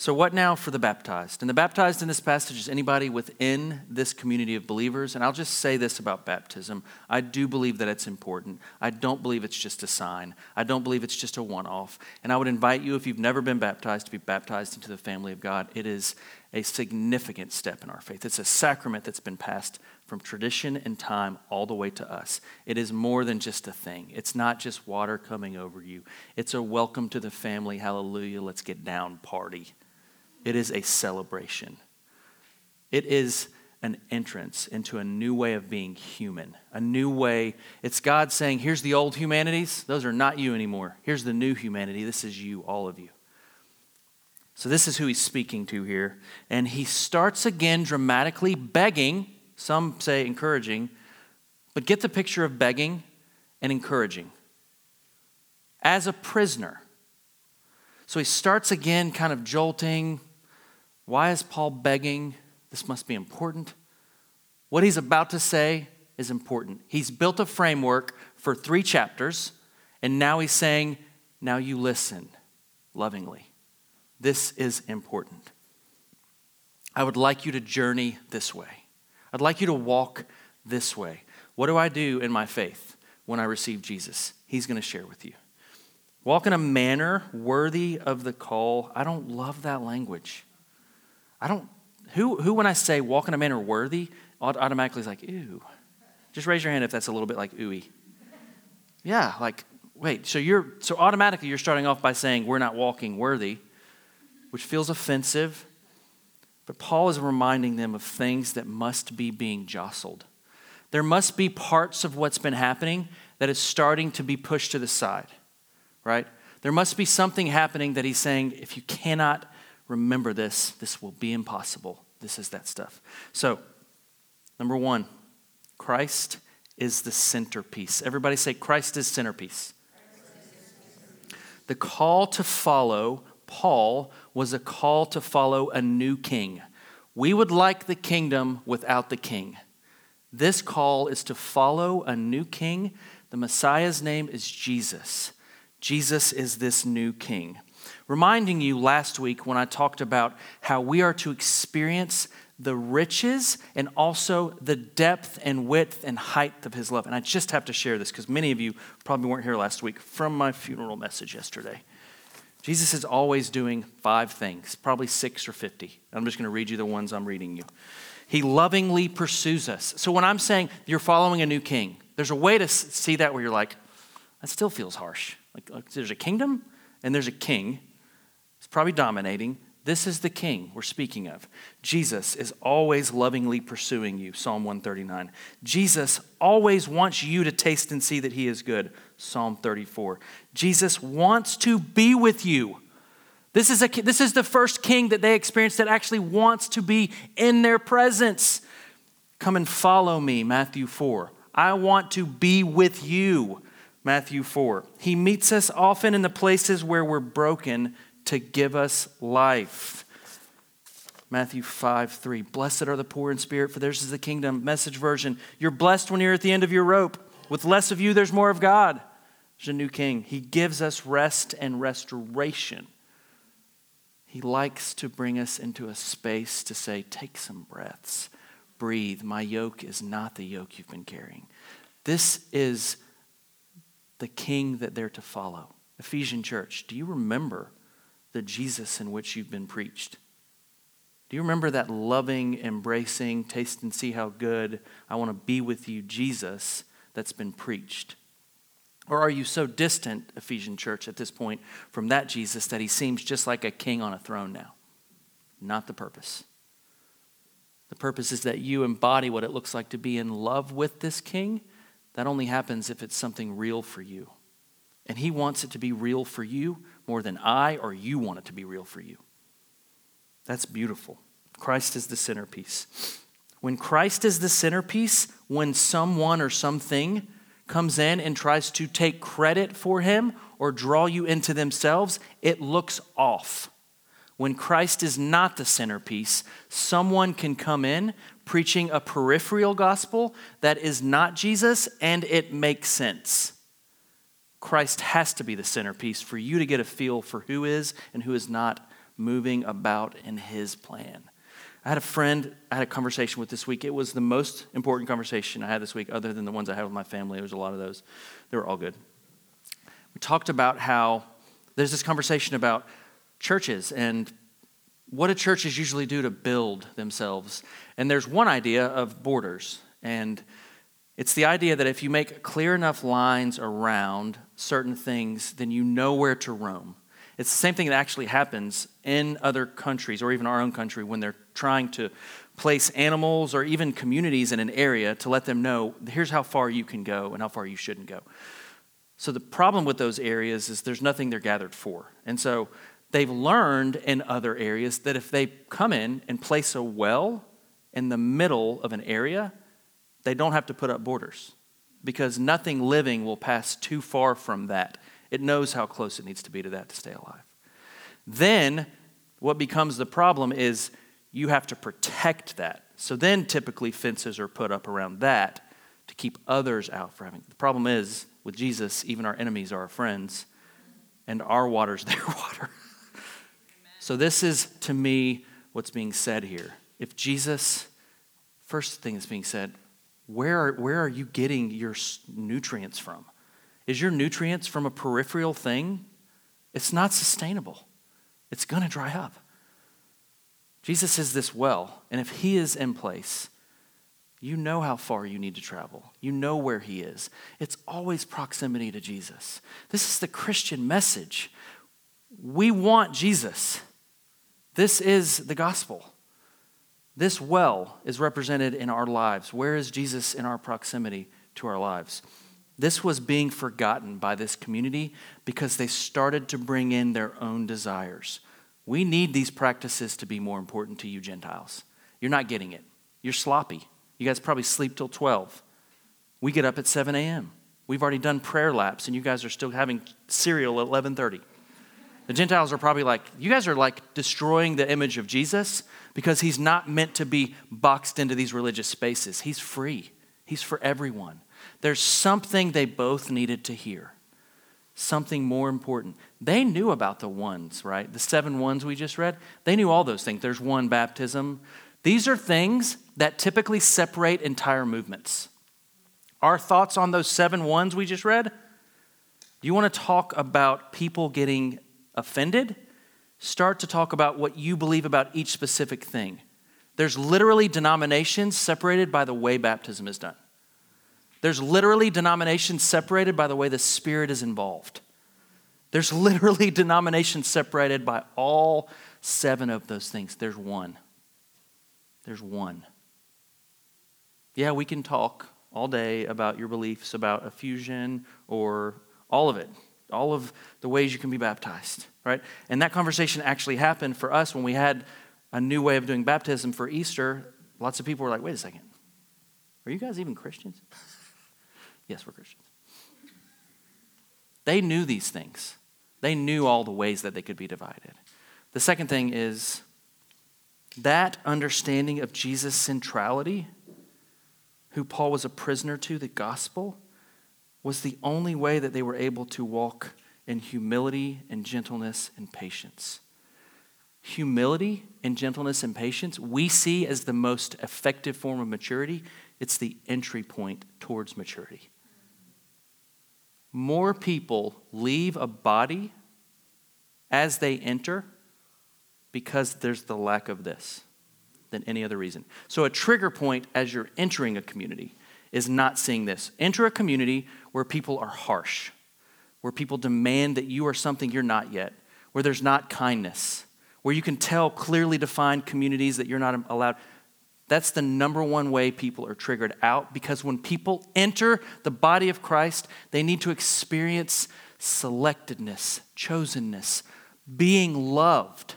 So, what now for the baptized? And the baptized in this passage is anybody within this community of believers. And I'll just say this about baptism I do believe that it's important. I don't believe it's just a sign, I don't believe it's just a one off. And I would invite you, if you've never been baptized, to be baptized into the family of God. It is a significant step in our faith. It's a sacrament that's been passed from tradition and time all the way to us. It is more than just a thing, it's not just water coming over you. It's a welcome to the family, hallelujah, let's get down party. It is a celebration. It is an entrance into a new way of being human, a new way. It's God saying, here's the old humanities, those are not you anymore. Here's the new humanity, this is you, all of you. So, this is who he's speaking to here. And he starts again dramatically begging, some say encouraging, but get the picture of begging and encouraging. As a prisoner. So he starts again, kind of jolting. Why is Paul begging? This must be important. What he's about to say is important. He's built a framework for three chapters, and now he's saying, Now you listen lovingly. This is important. I would like you to journey this way. I'd like you to walk this way. What do I do in my faith when I receive Jesus? He's going to share with you. Walk in a manner worthy of the call. I don't love that language. I don't, who, who when I say walk in a manner worthy, automatically is like, ew. Just raise your hand if that's a little bit like ooey. Yeah, like, wait, so you're, so automatically you're starting off by saying we're not walking worthy which feels offensive. But Paul is reminding them of things that must be being jostled. There must be parts of what's been happening that is starting to be pushed to the side, right? There must be something happening that he's saying, if you cannot remember this, this will be impossible. This is that stuff. So, number one, Christ is the centerpiece. Everybody say, Christ is centerpiece. The call to follow Paul was a call to follow a new king. We would like the kingdom without the king. This call is to follow a new king. The Messiah's name is Jesus. Jesus is this new king. Reminding you last week when I talked about how we are to experience the riches and also the depth and width and height of his love. And I just have to share this because many of you probably weren't here last week from my funeral message yesterday. Jesus is always doing five things, probably six or 50. I'm just going to read you the ones I'm reading you. He lovingly pursues us. So when I'm saying you're following a new king, there's a way to see that where you're like, that still feels harsh. Like, like there's a kingdom and there's a king. It's probably dominating. This is the king we're speaking of. Jesus is always lovingly pursuing you, Psalm 139. Jesus always wants you to taste and see that he is good, Psalm 34. Jesus wants to be with you, This is, a, this is the first king that they experienced that actually wants to be in their presence. Come and follow me, Matthew 4. I want to be with you, Matthew 4. He meets us often in the places where we're broken to give us life. Matthew 5 3. Blessed are the poor in spirit, for theirs is the kingdom. Message version. You're blessed when you're at the end of your rope. With less of you, there's more of God. There's a new king. He gives us rest and restoration. He likes to bring us into a space to say, take some breaths, breathe. My yoke is not the yoke you've been carrying. This is the king that they're to follow. Ephesian church, do you remember the Jesus in which you've been preached? Do you remember that loving, embracing, taste and see how good I want to be with you, Jesus, that's been preached? Or are you so distant, Ephesian church, at this point from that Jesus that he seems just like a king on a throne now? Not the purpose. The purpose is that you embody what it looks like to be in love with this king. That only happens if it's something real for you. And he wants it to be real for you more than I or you want it to be real for you. That's beautiful. Christ is the centerpiece. When Christ is the centerpiece, when someone or something comes in and tries to take credit for him or draw you into themselves, it looks off. When Christ is not the centerpiece, someone can come in preaching a peripheral gospel that is not Jesus and it makes sense. Christ has to be the centerpiece for you to get a feel for who is and who is not moving about in his plan. I had a friend, I had a conversation with this week. It was the most important conversation I had this week, other than the ones I had with my family. There was a lot of those. They were all good. We talked about how there's this conversation about churches and what do churches usually do to build themselves. And there's one idea of borders. And it's the idea that if you make clear enough lines around certain things, then you know where to roam. It's the same thing that actually happens in other countries or even our own country when they're trying to place animals or even communities in an area to let them know here's how far you can go and how far you shouldn't go. So the problem with those areas is there's nothing they're gathered for. And so they've learned in other areas that if they come in and place a well in the middle of an area, they don't have to put up borders because nothing living will pass too far from that it knows how close it needs to be to that to stay alive. Then, what becomes the problem is you have to protect that. So then, typically, fences are put up around that to keep others out from having. The problem is, with Jesus, even our enemies are our friends, and our water's [LAUGHS] their water. so, this is to me what's being said here. If Jesus, first thing that's being said, where are, where are you getting your nutrients from? is your nutrients from a peripheral thing, it's not sustainable. It's going to dry up. Jesus is this well, and if he is in place, you know how far you need to travel. You know where he is. It's always proximity to Jesus. This is the Christian message. We want Jesus. This is the gospel. This well is represented in our lives. Where is Jesus in our proximity to our lives? This was being forgotten by this community because they started to bring in their own desires. We need these practices to be more important to you, Gentiles. You're not getting it. You're sloppy. You guys probably sleep till 12. We get up at 7 a.m. We've already done prayer laps, and you guys are still having cereal at 11:30. The Gentiles are probably like, you guys are like destroying the image of Jesus because he's not meant to be boxed into these religious spaces. He's free. He's for everyone. There's something they both needed to hear, something more important. They knew about the ones, right? The seven ones we just read. They knew all those things. There's one baptism. These are things that typically separate entire movements. Our thoughts on those seven ones we just read? Do you want to talk about people getting offended? Start to talk about what you believe about each specific thing. There's literally denominations separated by the way baptism is done. There's literally denominations separated by the way the Spirit is involved. There's [LAUGHS] literally denominations separated by all seven of those things. There's one. There's one. Yeah, we can talk all day about your beliefs about effusion or all of it. all of the ways you can be baptized, right? And that conversation actually happened for us when we had a new way of doing baptism for Easter. Lots of people were like, wait a second, are you guys even Christians? [LAUGHS] yes, we're Christians. They knew these things, they knew all the ways that they could be divided. The second thing is that understanding of Jesus' centrality, who Paul was a prisoner to, the gospel, was the only way that they were able to walk in humility and gentleness and patience. Humility and gentleness and patience we see as the most effective form of maturity. It's the entry point towards maturity. More people leave a body as they enter because there's the lack of this than any other reason. So, a trigger point as you're entering a community is not seeing this. Enter a community where people are harsh, where people demand that you are something you're not yet, where there's not kindness, where you can tell clearly defined communities that you're not allowed. That's the number one way people are triggered out because when people enter the body of Christ, they need to experience selectedness, chosenness, being loved.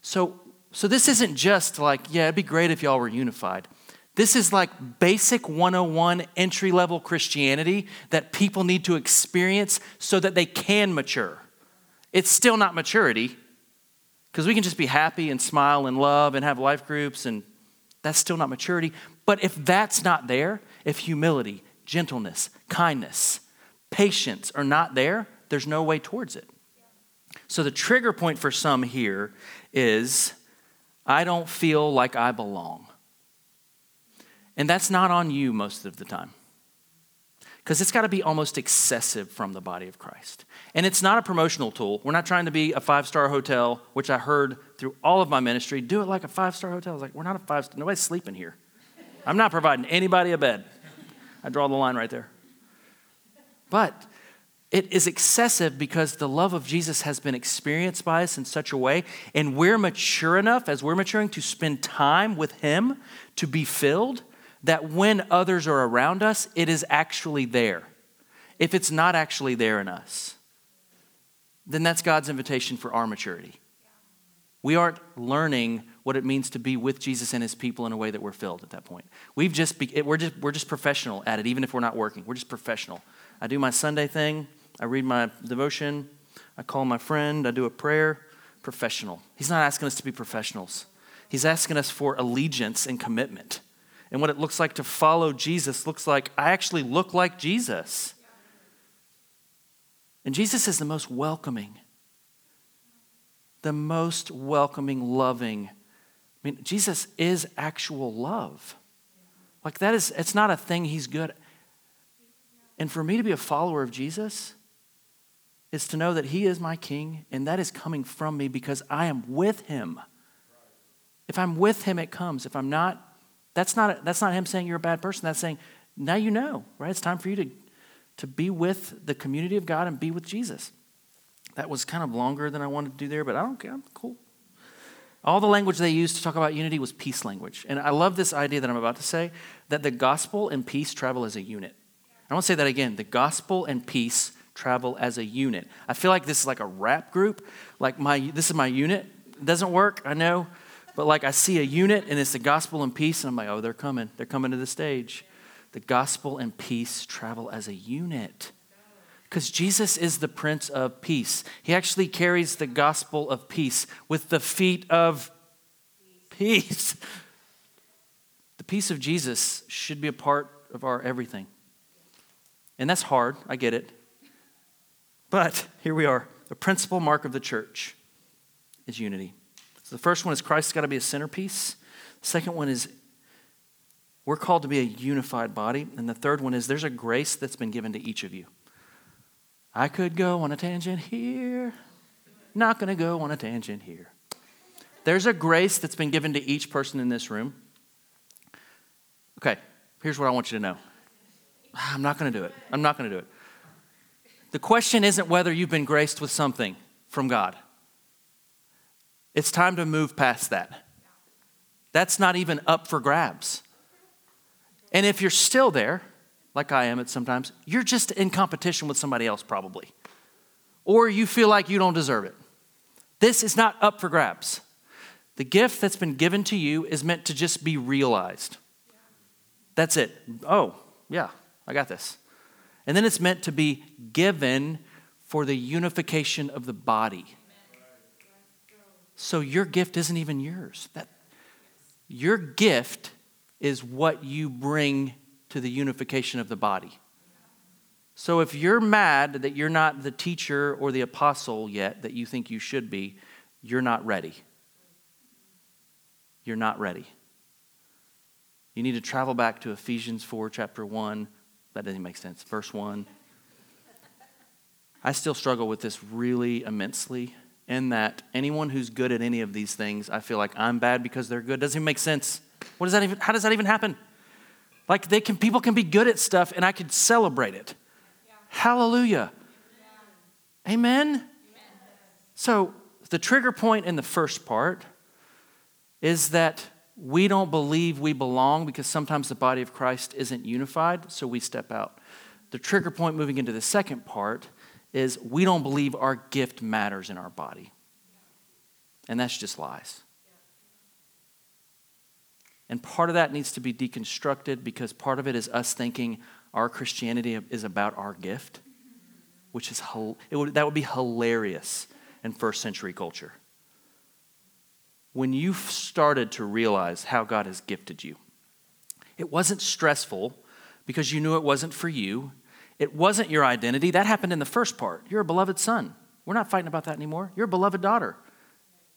So, so this isn't just like, yeah, it'd be great if y'all were unified. This is like basic 101 entry level Christianity that people need to experience so that they can mature. It's still not maturity because we can just be happy and smile and love and have life groups, and that's still not maturity. But if that's not there, if humility, gentleness, kindness, patience are not there, there's no way towards it. So the trigger point for some here is I don't feel like I belong. And that's not on you most of the time. Because it's got to be almost excessive from the body of Christ. And it's not a promotional tool. We're not trying to be a five star hotel, which I heard through all of my ministry. Do it like a five star hotel. I was like, we're not a five star, nobody's sleeping here. I'm not providing anybody a bed. I draw the line right there. But it is excessive because the love of Jesus has been experienced by us in such a way, and we're mature enough as we're maturing to spend time with Him to be filled that when others are around us, it is actually there. If it's not actually there in us, then that's God's invitation for our maturity. We aren't learning what it means to be with Jesus and his people in a way that we're filled at that point. We've just be, we're just we're just professional at it even if we're not working. We're just professional. I do my Sunday thing, I read my devotion, I call my friend, I do a prayer, professional. He's not asking us to be professionals. He's asking us for allegiance and commitment and what it looks like to follow Jesus looks like I actually look like Jesus. And Jesus is the most welcoming, the most welcoming, loving. I mean, Jesus is actual love. Like that is, it's not a thing he's good. And for me to be a follower of Jesus is to know that he is my king and that is coming from me because I am with him. If I'm with him, it comes. If I'm not, that's not, that's not him saying you're a bad person. That's saying, now you know, right? It's time for you to, to be with the community of God and be with Jesus. That was kind of longer than I wanted to do there, but I don't care. I'm cool. All the language they used to talk about unity was peace language. And I love this idea that I'm about to say that the gospel and peace travel as a unit. I want to say that again. The gospel and peace travel as a unit. I feel like this is like a rap group. Like my this is my unit. It doesn't work, I know. But like I see a unit and it's the gospel and peace, and I'm like, oh, they're coming. They're coming to the stage. The gospel and peace travel as a unit. Because Jesus is the Prince of Peace. He actually carries the gospel of peace with the feet of peace. The peace of Jesus should be a part of our everything. And that's hard, I get it. But here we are. The principal mark of the church is unity. So the first one is Christ's got to be a centerpiece. The second one is we're called to be a unified body. And the third one is there's a grace that's been given to each of you. I could go on a tangent here, not going to go on a tangent here. There's a grace that's been given to each person in this room. Okay, here's what I want you to know I'm not going to do it. I'm not going to do it. The question isn't whether you've been graced with something from God. It's time to move past that. That's not even up for grabs. And if you're still there, like I am at sometimes, you're just in competition with somebody else, probably. or you feel like you don't deserve it. This is not up for grabs. The gift that's been given to you is meant to just be realized. That's it. Oh, yeah, I got this. And then it's meant to be given for the unification of the body. So your gift isn't even yours. That, your gift is what you bring to the unification of the body. So if you're mad that you're not the teacher or the apostle yet that you think you should be, you're not ready. You're not ready. You need to travel back to Ephesians 4, chapter 1. That doesn't make sense. Verse 1. I still struggle with this really immensely in that anyone who's good at any of these things, I feel like I'm bad because they're good. Doesn't even make sense. What does that even, how does that even happen? Like they can, people can be good at stuff and I could celebrate it. Yeah. Hallelujah. Yeah. Amen? Amen? So the trigger point in the first part is that we don't believe we belong because sometimes the body of Christ isn't unified, so we step out. The trigger point moving into the second part is we don't believe our gift matters in our body. And that's just lies. And part of that needs to be deconstructed because part of it is us thinking our Christianity is about our gift, which is would, that would be hilarious in first century culture. When you started to realize how God has gifted you, it wasn't stressful because you knew it wasn't for you. It wasn't your identity. That happened in the first part. You're a beloved son. We're not fighting about that anymore. You're a beloved daughter.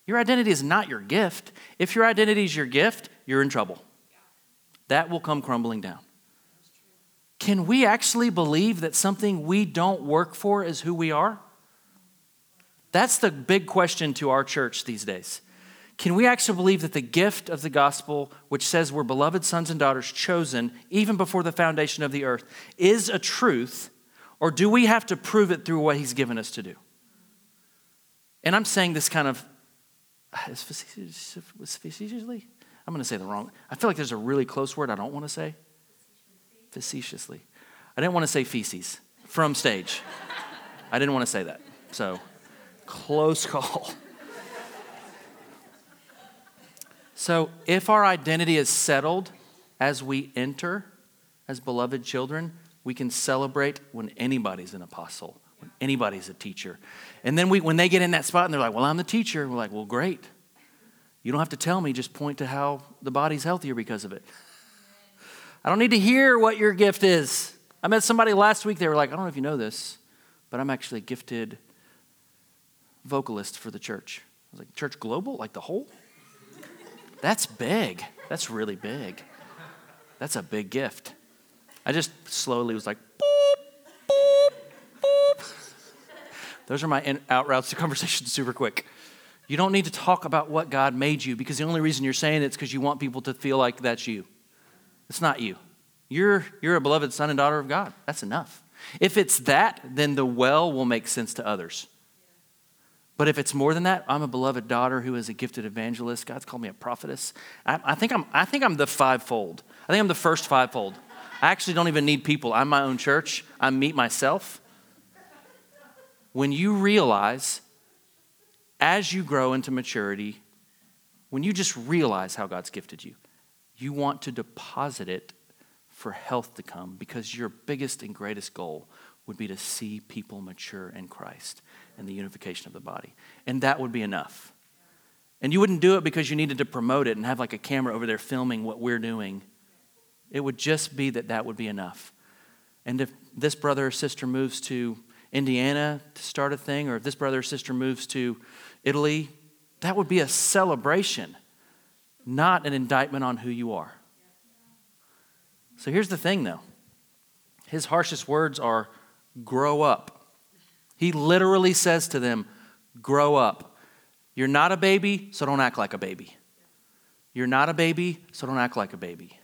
Your identity is not your gift. If your identity is your gift, you're in trouble. That will come crumbling down. Can we actually believe that something we don't work for is who we are? That's the big question to our church these days. Can we actually believe that the gift of the gospel, which says we're beloved sons and daughters chosen even before the foundation of the earth, is a truth, or do we have to prove it through what he's given us to do? And I'm saying this kind of [SIGHS] facetiously? I'm going to say the wrong. I feel like there's a really close word I don't want to say. Facetiously. I didn't want to say feces from stage. [LAUGHS] I didn't want to say that. So, close [LAUGHS] call. So, if our identity is settled as we enter as beloved children, we can celebrate when anybody's an apostle, anybody's a teacher. And then we, when they get in that spot and they're like, Well, I'm the teacher, we're like, Well, great. You don't have to tell me, just point to how the body's healthier because of it. I don't need to hear what your gift is. I met somebody last week, they were like, I don't know if you know this, but I'm actually a gifted vocalist for the church. I was like, Church Global? Like the whole? That's big. That's really big. That's a big gift. I just slowly was like, Those are my in, out routes to conversation [LAUGHS] super quick. You don't need to talk about what God made you because the only reason you're saying it is because you want people to feel like that's you. It's not you. You're, you're a beloved son and daughter of God. That's enough. If it's that, then the well will make sense to others. But if it's more than that, I'm a beloved daughter who is a gifted evangelist. God's called me a prophetess. I, I, think, I'm, I think I'm the fivefold. I think I'm the first fivefold. I actually don't even need people. I'm my own church. I meet myself. When you realize as you grow into maturity, when you just realize how God's gifted you, you want to deposit it for health to come because your biggest and greatest goal would be to see people mature in Christ and the unification of the body. And that would be enough. And you wouldn't do it because you needed to promote it and have like a camera over there filming what we're doing. It would just be that that would be enough. And if this brother or sister moves to Indiana to start a thing, or if this brother or sister moves to Italy, that would be a celebration, not an indictment on who you are. So here's the thing, though his harshest words are grow up. He literally says to them, grow up. You're not a baby, so don't act like a baby. You're not a baby, so don't act like a baby.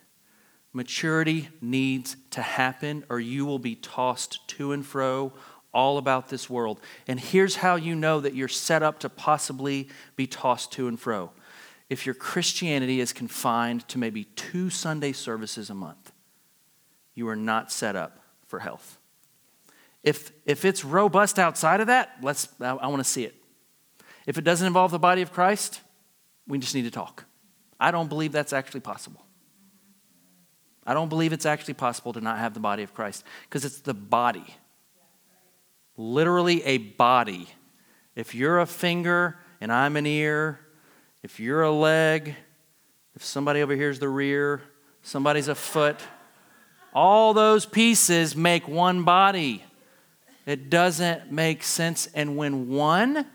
Maturity needs to happen, or you will be tossed to and fro all about this world. And here's how you know that you're set up to possibly be tossed to and fro. If your Christianity is confined to maybe two Sunday services a month, you are not set up for health. If, if it's robust outside of that, let's, I, I want to see it. If it doesn't involve the body of Christ, we just need to talk. I don't believe that's actually possible. I don't believe it's actually possible to not have the body of Christ because it's the body. Literally a body. If you're a finger and I'm an ear, if you're a leg, if somebody over here is the rear, somebody's a foot, all those pieces make one body. It doesn't make sense. And when one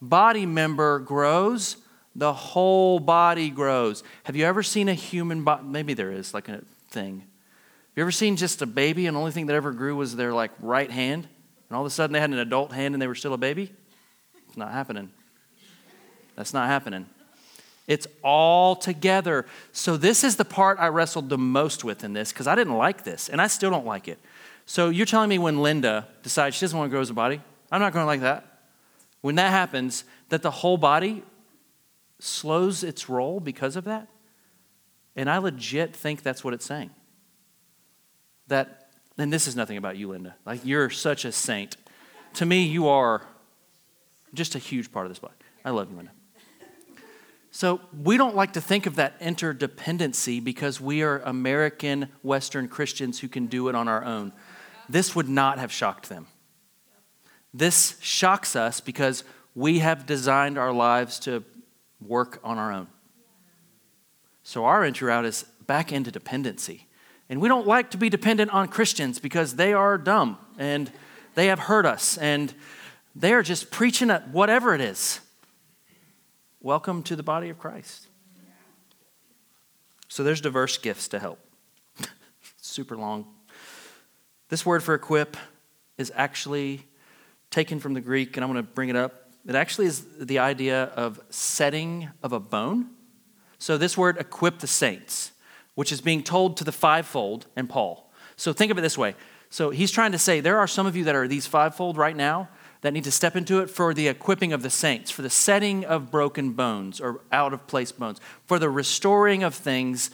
body member grows, the whole body grows. Have you ever seen a human body? Maybe there is like a thing. Have you ever seen just a baby and the only thing that ever grew was their like right hand? And all of a sudden they had an adult hand and they were still a baby? It's not happening. That's not happening. It's all together. So, this is the part I wrestled the most with in this because I didn't like this and I still don't like it. So, you're telling me when Linda decides she doesn't want to grow as a body, I'm not going to like that. When that happens, that the whole body slows its roll because of that? And I legit think that's what it's saying. That, and this is nothing about you, Linda. Like, you're such a saint. To me, you are just a huge part of this body. I love you, Linda. So we don't like to think of that interdependency because we are American Western Christians who can do it on our own. This would not have shocked them. This shocks us because we have designed our lives to work on our own. So our entry out is back into dependency. And we don't like to be dependent on Christians because they are dumb and they have hurt us and they are just preaching at whatever it is. Welcome to the body of Christ. So there's diverse gifts to help. [LAUGHS] Super long. This word for equip is actually taken from the Greek, and I'm going to bring it up. It actually is the idea of setting of a bone. So this word equip the saints, which is being told to the fivefold and Paul. So think of it this way. So he's trying to say there are some of you that are these fivefold right now that need to step into it for the equipping of the saints, for the setting of broken bones or out of place bones, for the restoring of things.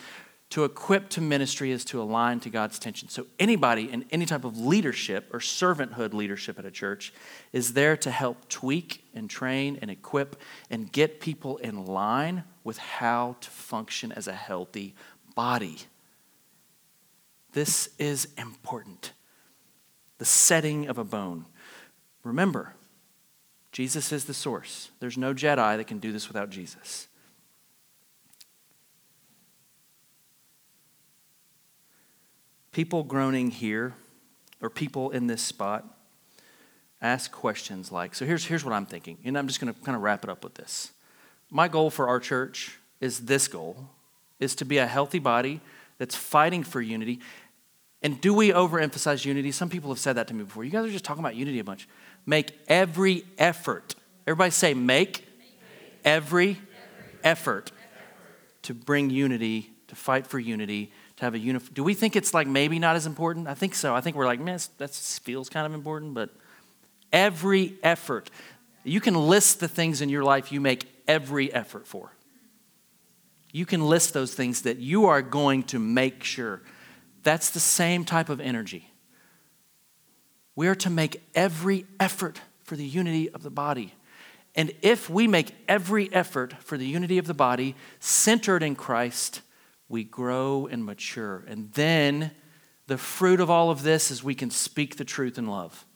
To equip to ministry is to align to God's tension. So, anybody in any type of leadership or servanthood leadership at a church is there to help tweak and train and equip and get people in line with how to function as a healthy body. This is important. The setting of a bone. Remember, Jesus is the source. There's no Jedi that can do this without Jesus. People groaning here, or people in this spot, ask questions like so here's, here's what I'm thinking, and I'm just going to kind of wrap it up with this. My goal for our church is this goal is to be a healthy body that's fighting for unity. And do we overemphasize unity? Some people have said that to me before. You guys are just talking about unity a bunch make every effort. Everybody say, make every effort to bring unity, to fight for unity, to have a unif. Do we think it's like maybe not as important? I think so. I think we're like, man, that feels kind of important, but every effort. You can list the things in your life you make every effort for. You can list those things that you are going to make sure. That's the same type of energy. We are to make every effort for the unity of the body. And if we make every effort for the unity of the body centered in Christ, we grow and mature. And then the fruit of all of this is we can speak the truth in love.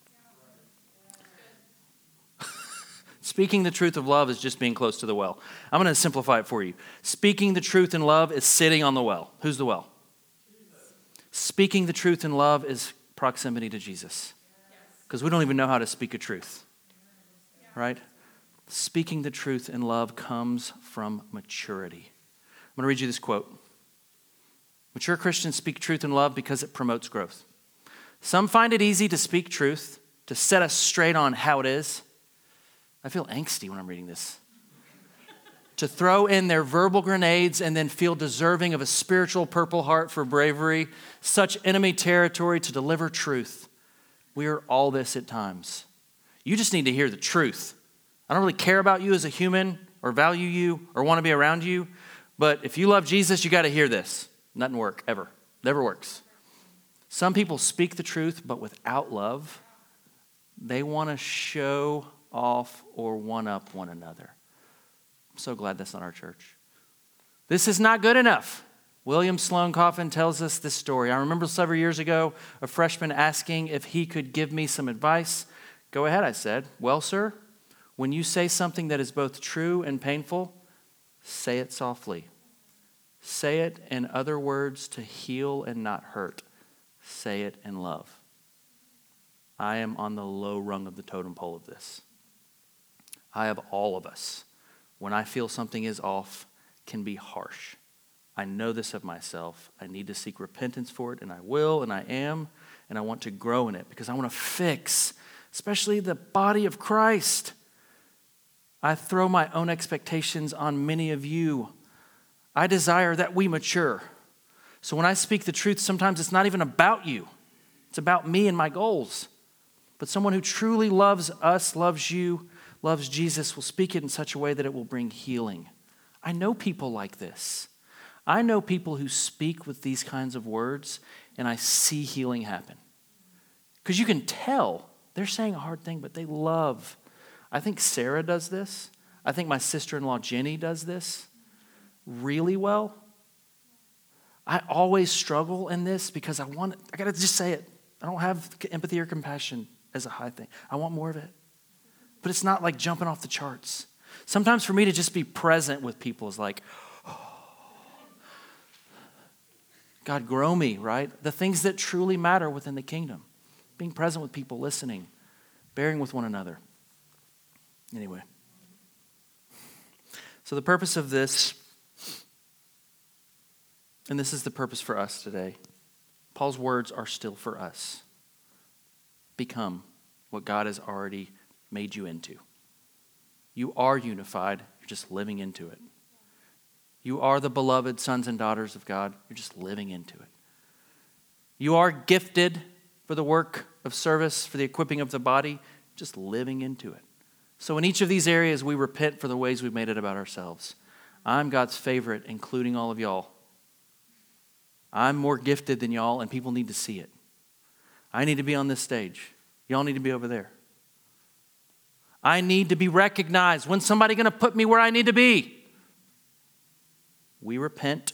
Speaking the truth of love is just being close to the well. I'm going to simplify it for you. Speaking the truth in love is sitting on the well. Who's the well? Jesus. Speaking the truth in love is proximity to Jesus because we don't even know how to speak a truth. Right? Speaking the truth in love comes from maturity. I'm going to read you this quote Mature Christians speak truth in love because it promotes growth. Some find it easy to speak truth, to set us straight on how it is. I feel angsty when I'm reading this. to throw in their verbal grenades and then feel deserving of a spiritual purple heart for bravery, such enemy territory to deliver truth. We are all this at times. You just need to hear the truth. I don't really care about you as a human or value you or want to be around you, but if you love Jesus, you got to hear this. Nothing work ever. Never works. Some people speak the truth, but without love, They want to show off or one up one another. I'm so glad that's not our church. This is not good enough. William Sloane Coffin tells us this story. I remember several years ago a freshman asking if he could give me some advice. Go ahead, I said. Well, sir, when you say something that is both true and painful, say it softly. Say it in other words to heal and not hurt. Say it in love. I am on the low rung of the totem pole of this. I have all of us, when I feel something is off, can be harsh. I know this of myself. I need to seek repentance for it, and I will, and I am, and I want to grow in it because I want to fix, especially the body of Christ. I throw my own expectations on many of you. I desire that we mature. So when I speak the truth, sometimes it's not even about you, it's about me and my goals. But someone who truly loves us, loves you, loves Jesus, will speak it in such a way that it will bring healing. I know people like this. I know people who speak with these kinds of words, and I see healing happen. Because you can tell they're saying a hard thing, but they love. I think Sarah does this. I think my sister in law Jenny does this really well. I always struggle in this because I want, I gotta just say it. I don't have empathy or compassion as a high thing. I want more of it. But it's not like jumping off the charts. Sometimes for me to just be present with people is like, oh, God, grow me, right? The things that truly matter within the kingdom. Being present with people, listening, bearing with one another. Anyway. So, the purpose of this, and this is the purpose for us today, Paul's words are still for us. Become what God has already made you into. You are unified, you're just living into it. You are the beloved sons and daughters of God. You're just living into it. You are gifted for the work of service, for the equipping of the body, just living into it. So, in each of these areas, we repent for the ways we've made it about ourselves. I'm God's favorite, including all of y'all. I'm more gifted than y'all, and people need to see it. I need to be on this stage. Y'all need to be over there. I need to be recognized. When's somebody going to put me where I need to be? we repent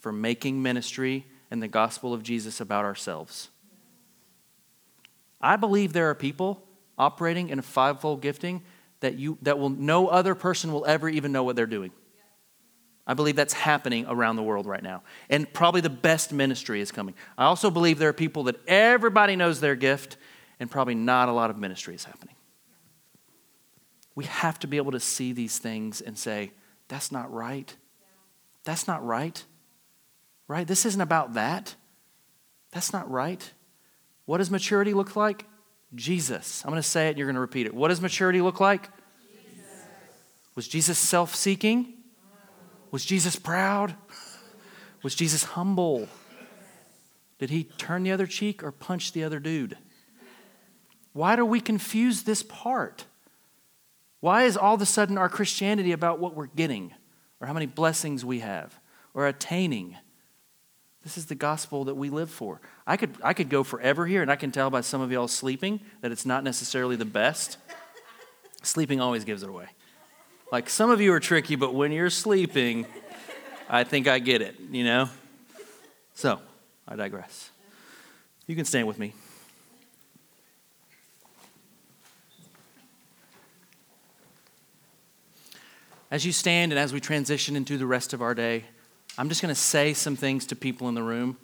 for making ministry and the gospel of Jesus about ourselves. I believe there are people operating in a fivefold gifting that you that will no other person will ever even know what they're doing. I believe that's happening around the world right now. And probably the best ministry is coming. I also believe there are people that everybody knows their gift and probably not a lot of ministry is happening. We have to be able to see these things and say, that's not right. That's not right. Right? This isn't about that. That's not right. What does maturity look like? Jesus. I'm going to say it and you're going to repeat it. What does maturity look like? Jesus. Was Jesus self seeking? Was Jesus proud? Was Jesus humble? Did he turn the other cheek or punch the other dude? Why do we confuse this part? Why is all of a sudden our Christianity about what we're getting? or how many blessings we have or attaining. This is the gospel that we live for. I could, I could go forever here, and I can tell by some of y'all sleeping that it's not necessarily the best. sleeping always gives it away. Like some of you are tricky, but when you're sleeping, I think I get it, you know? So, I digress. You can stand with me. As you stand and as we transition into the rest of our day, I'm just going to say some things to people in the room.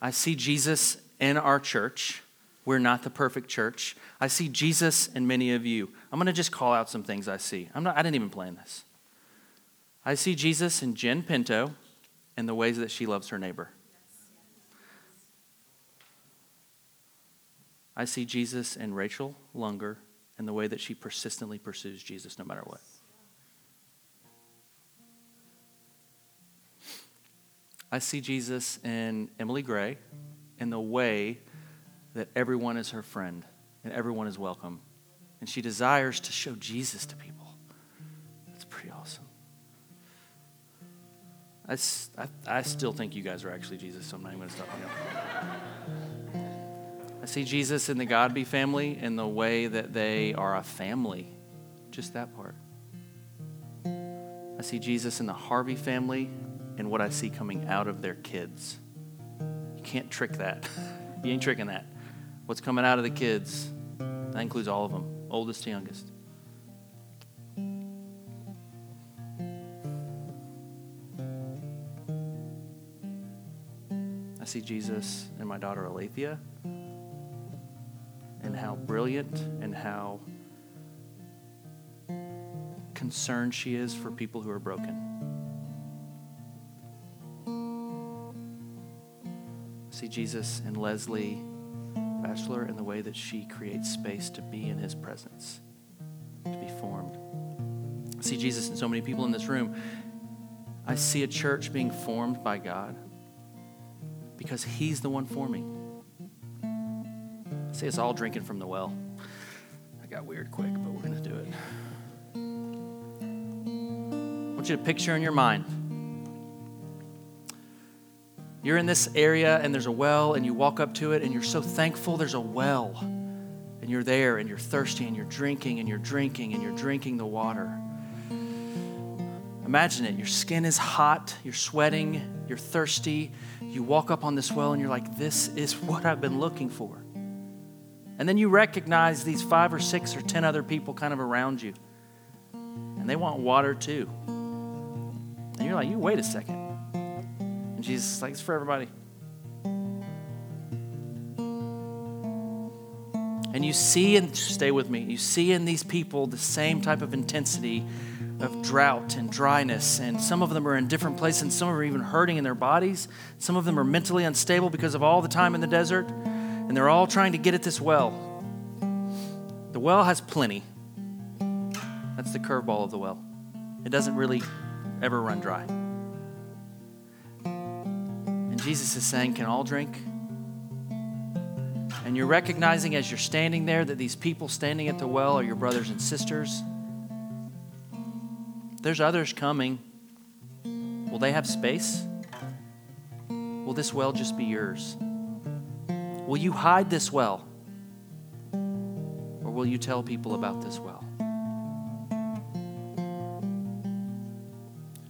I see Jesus in our church. We're not the perfect church. I see Jesus in many of you. I'm going to just call out some things I see. I'm not, I didn't even plan this. I see Jesus in Jen Pinto and the ways that she loves her neighbor. I see Jesus in Rachel Lunger and the way that she persistently pursues Jesus no matter what. I see Jesus in Emily Gray in the way that everyone is her friend and everyone is welcome. And she desires to show Jesus to people. That's pretty awesome. I, I, I still think you guys are actually Jesus, so I'm not even going to stop. You I see Jesus in the Godby family in the way that they are a family. Just that part. I see Jesus in the Harvey family and what I see coming out of their kids. You can't trick that. you ain't tricking that. What's coming out of the kids, that includes all of them, oldest to youngest. I see Jesus in my daughter Alethea and how brilliant and how concerned she is for people who are broken. See Jesus in Leslie Bachelor and the way that she creates space to be in his presence, to be formed. I see Jesus in so many people in this room. I see a church being formed by God because he's the one forming. I see us all drinking from the well. I got weird quick, but we're going to do it I want you to picture in your mind. You're in this area and there's a well, and you walk up to it and you're so thankful there's a well. And you're there and you're thirsty and you're drinking and you're drinking and you're drinking the water. Imagine it. Your skin is hot, you're sweating, you're thirsty. You walk up on this well and you're like, this is what I've been looking for. And then you recognize these five or six or ten other people kind of around you. And they want water too. And you're like, you wait a second. And Jesus is like, it's for everybody. And you see, and stay with me, you see in these people the same type of intensity of drought and dryness. And some of them are in different places, and some are even hurting in their bodies. Some of them are mentally unstable because of all the time in the desert. And they're all trying to get at this well. The well has plenty. That's the curveball of the well. It doesn't really ever run dry. Jesus is saying, Can all drink? And you're recognizing as you're standing there that these people standing at the well are your brothers and sisters. There's others coming. Will they have space? Will this well just be yours? Will you hide this well? Or will you tell people about this well?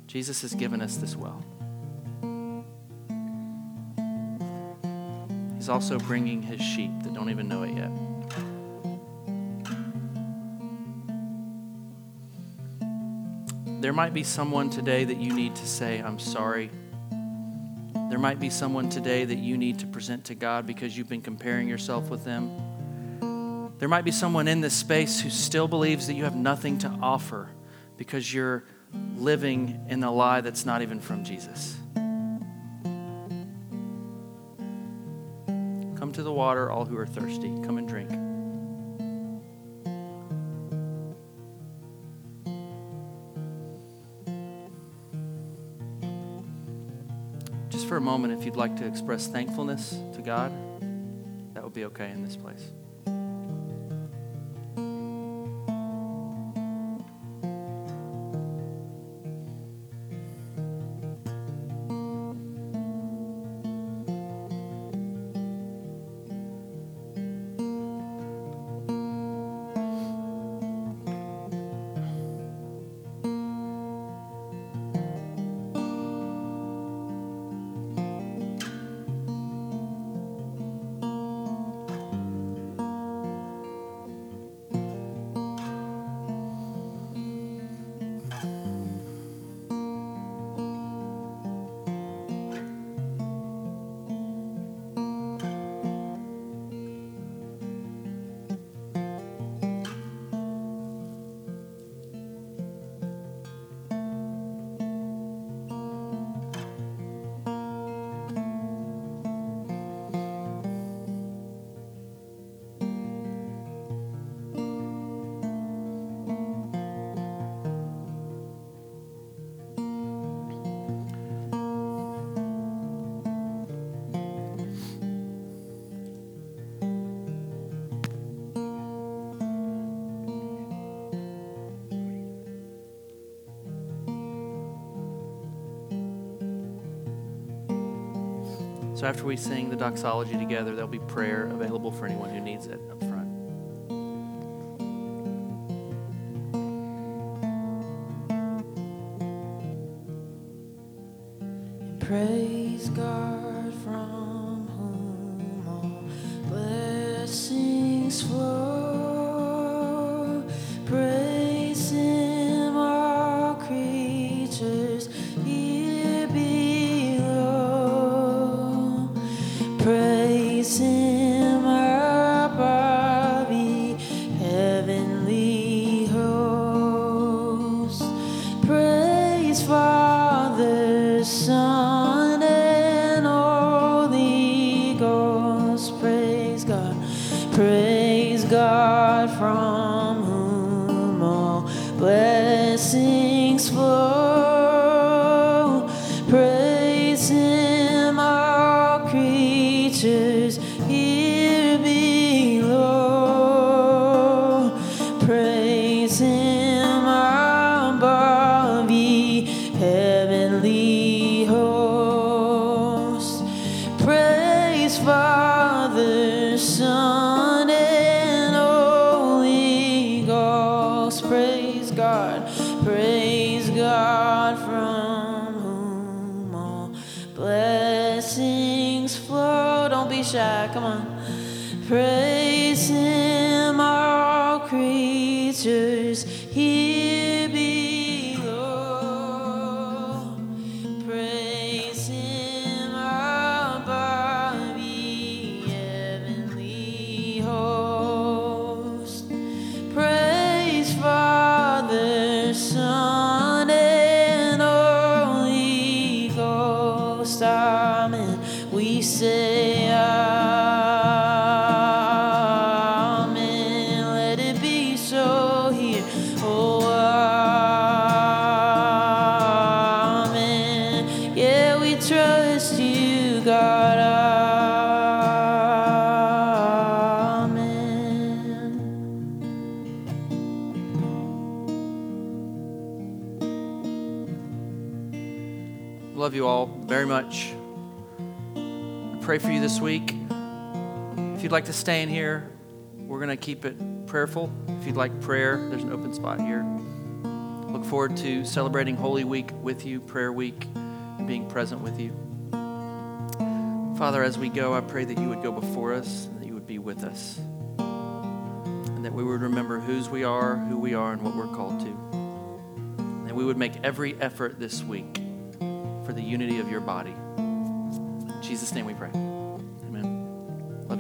Jesus has given us this well. He's also bringing his sheep that don't even know it yet. There might be someone today that you need to say, I'm sorry. There might be someone today that you need to present to God because you've been comparing yourself with them. There might be someone in this space who still believes that you have nothing to offer because you're living in a lie that's not even from Jesus. Come to the water, all who are thirsty. Come and drink. Just for a moment, if you'd like to express thankfulness to God, that would be okay in this place. So after we sing the doxology together, there'll be prayer available for anyone who needs it Him, creatures this week. If you'd like to stay in here, we're going to keep it prayerful. If you'd like prayer, there's an open spot here. Look forward to celebrating Holy Week with you, Prayer Week, and being present with you. Father, as we go, I pray that you would go before us that you would be with us. And that we would remember whose we are, who we are, and what we're called to. And that we would make every effort this week for the unity of your body. In Jesus' name we pray.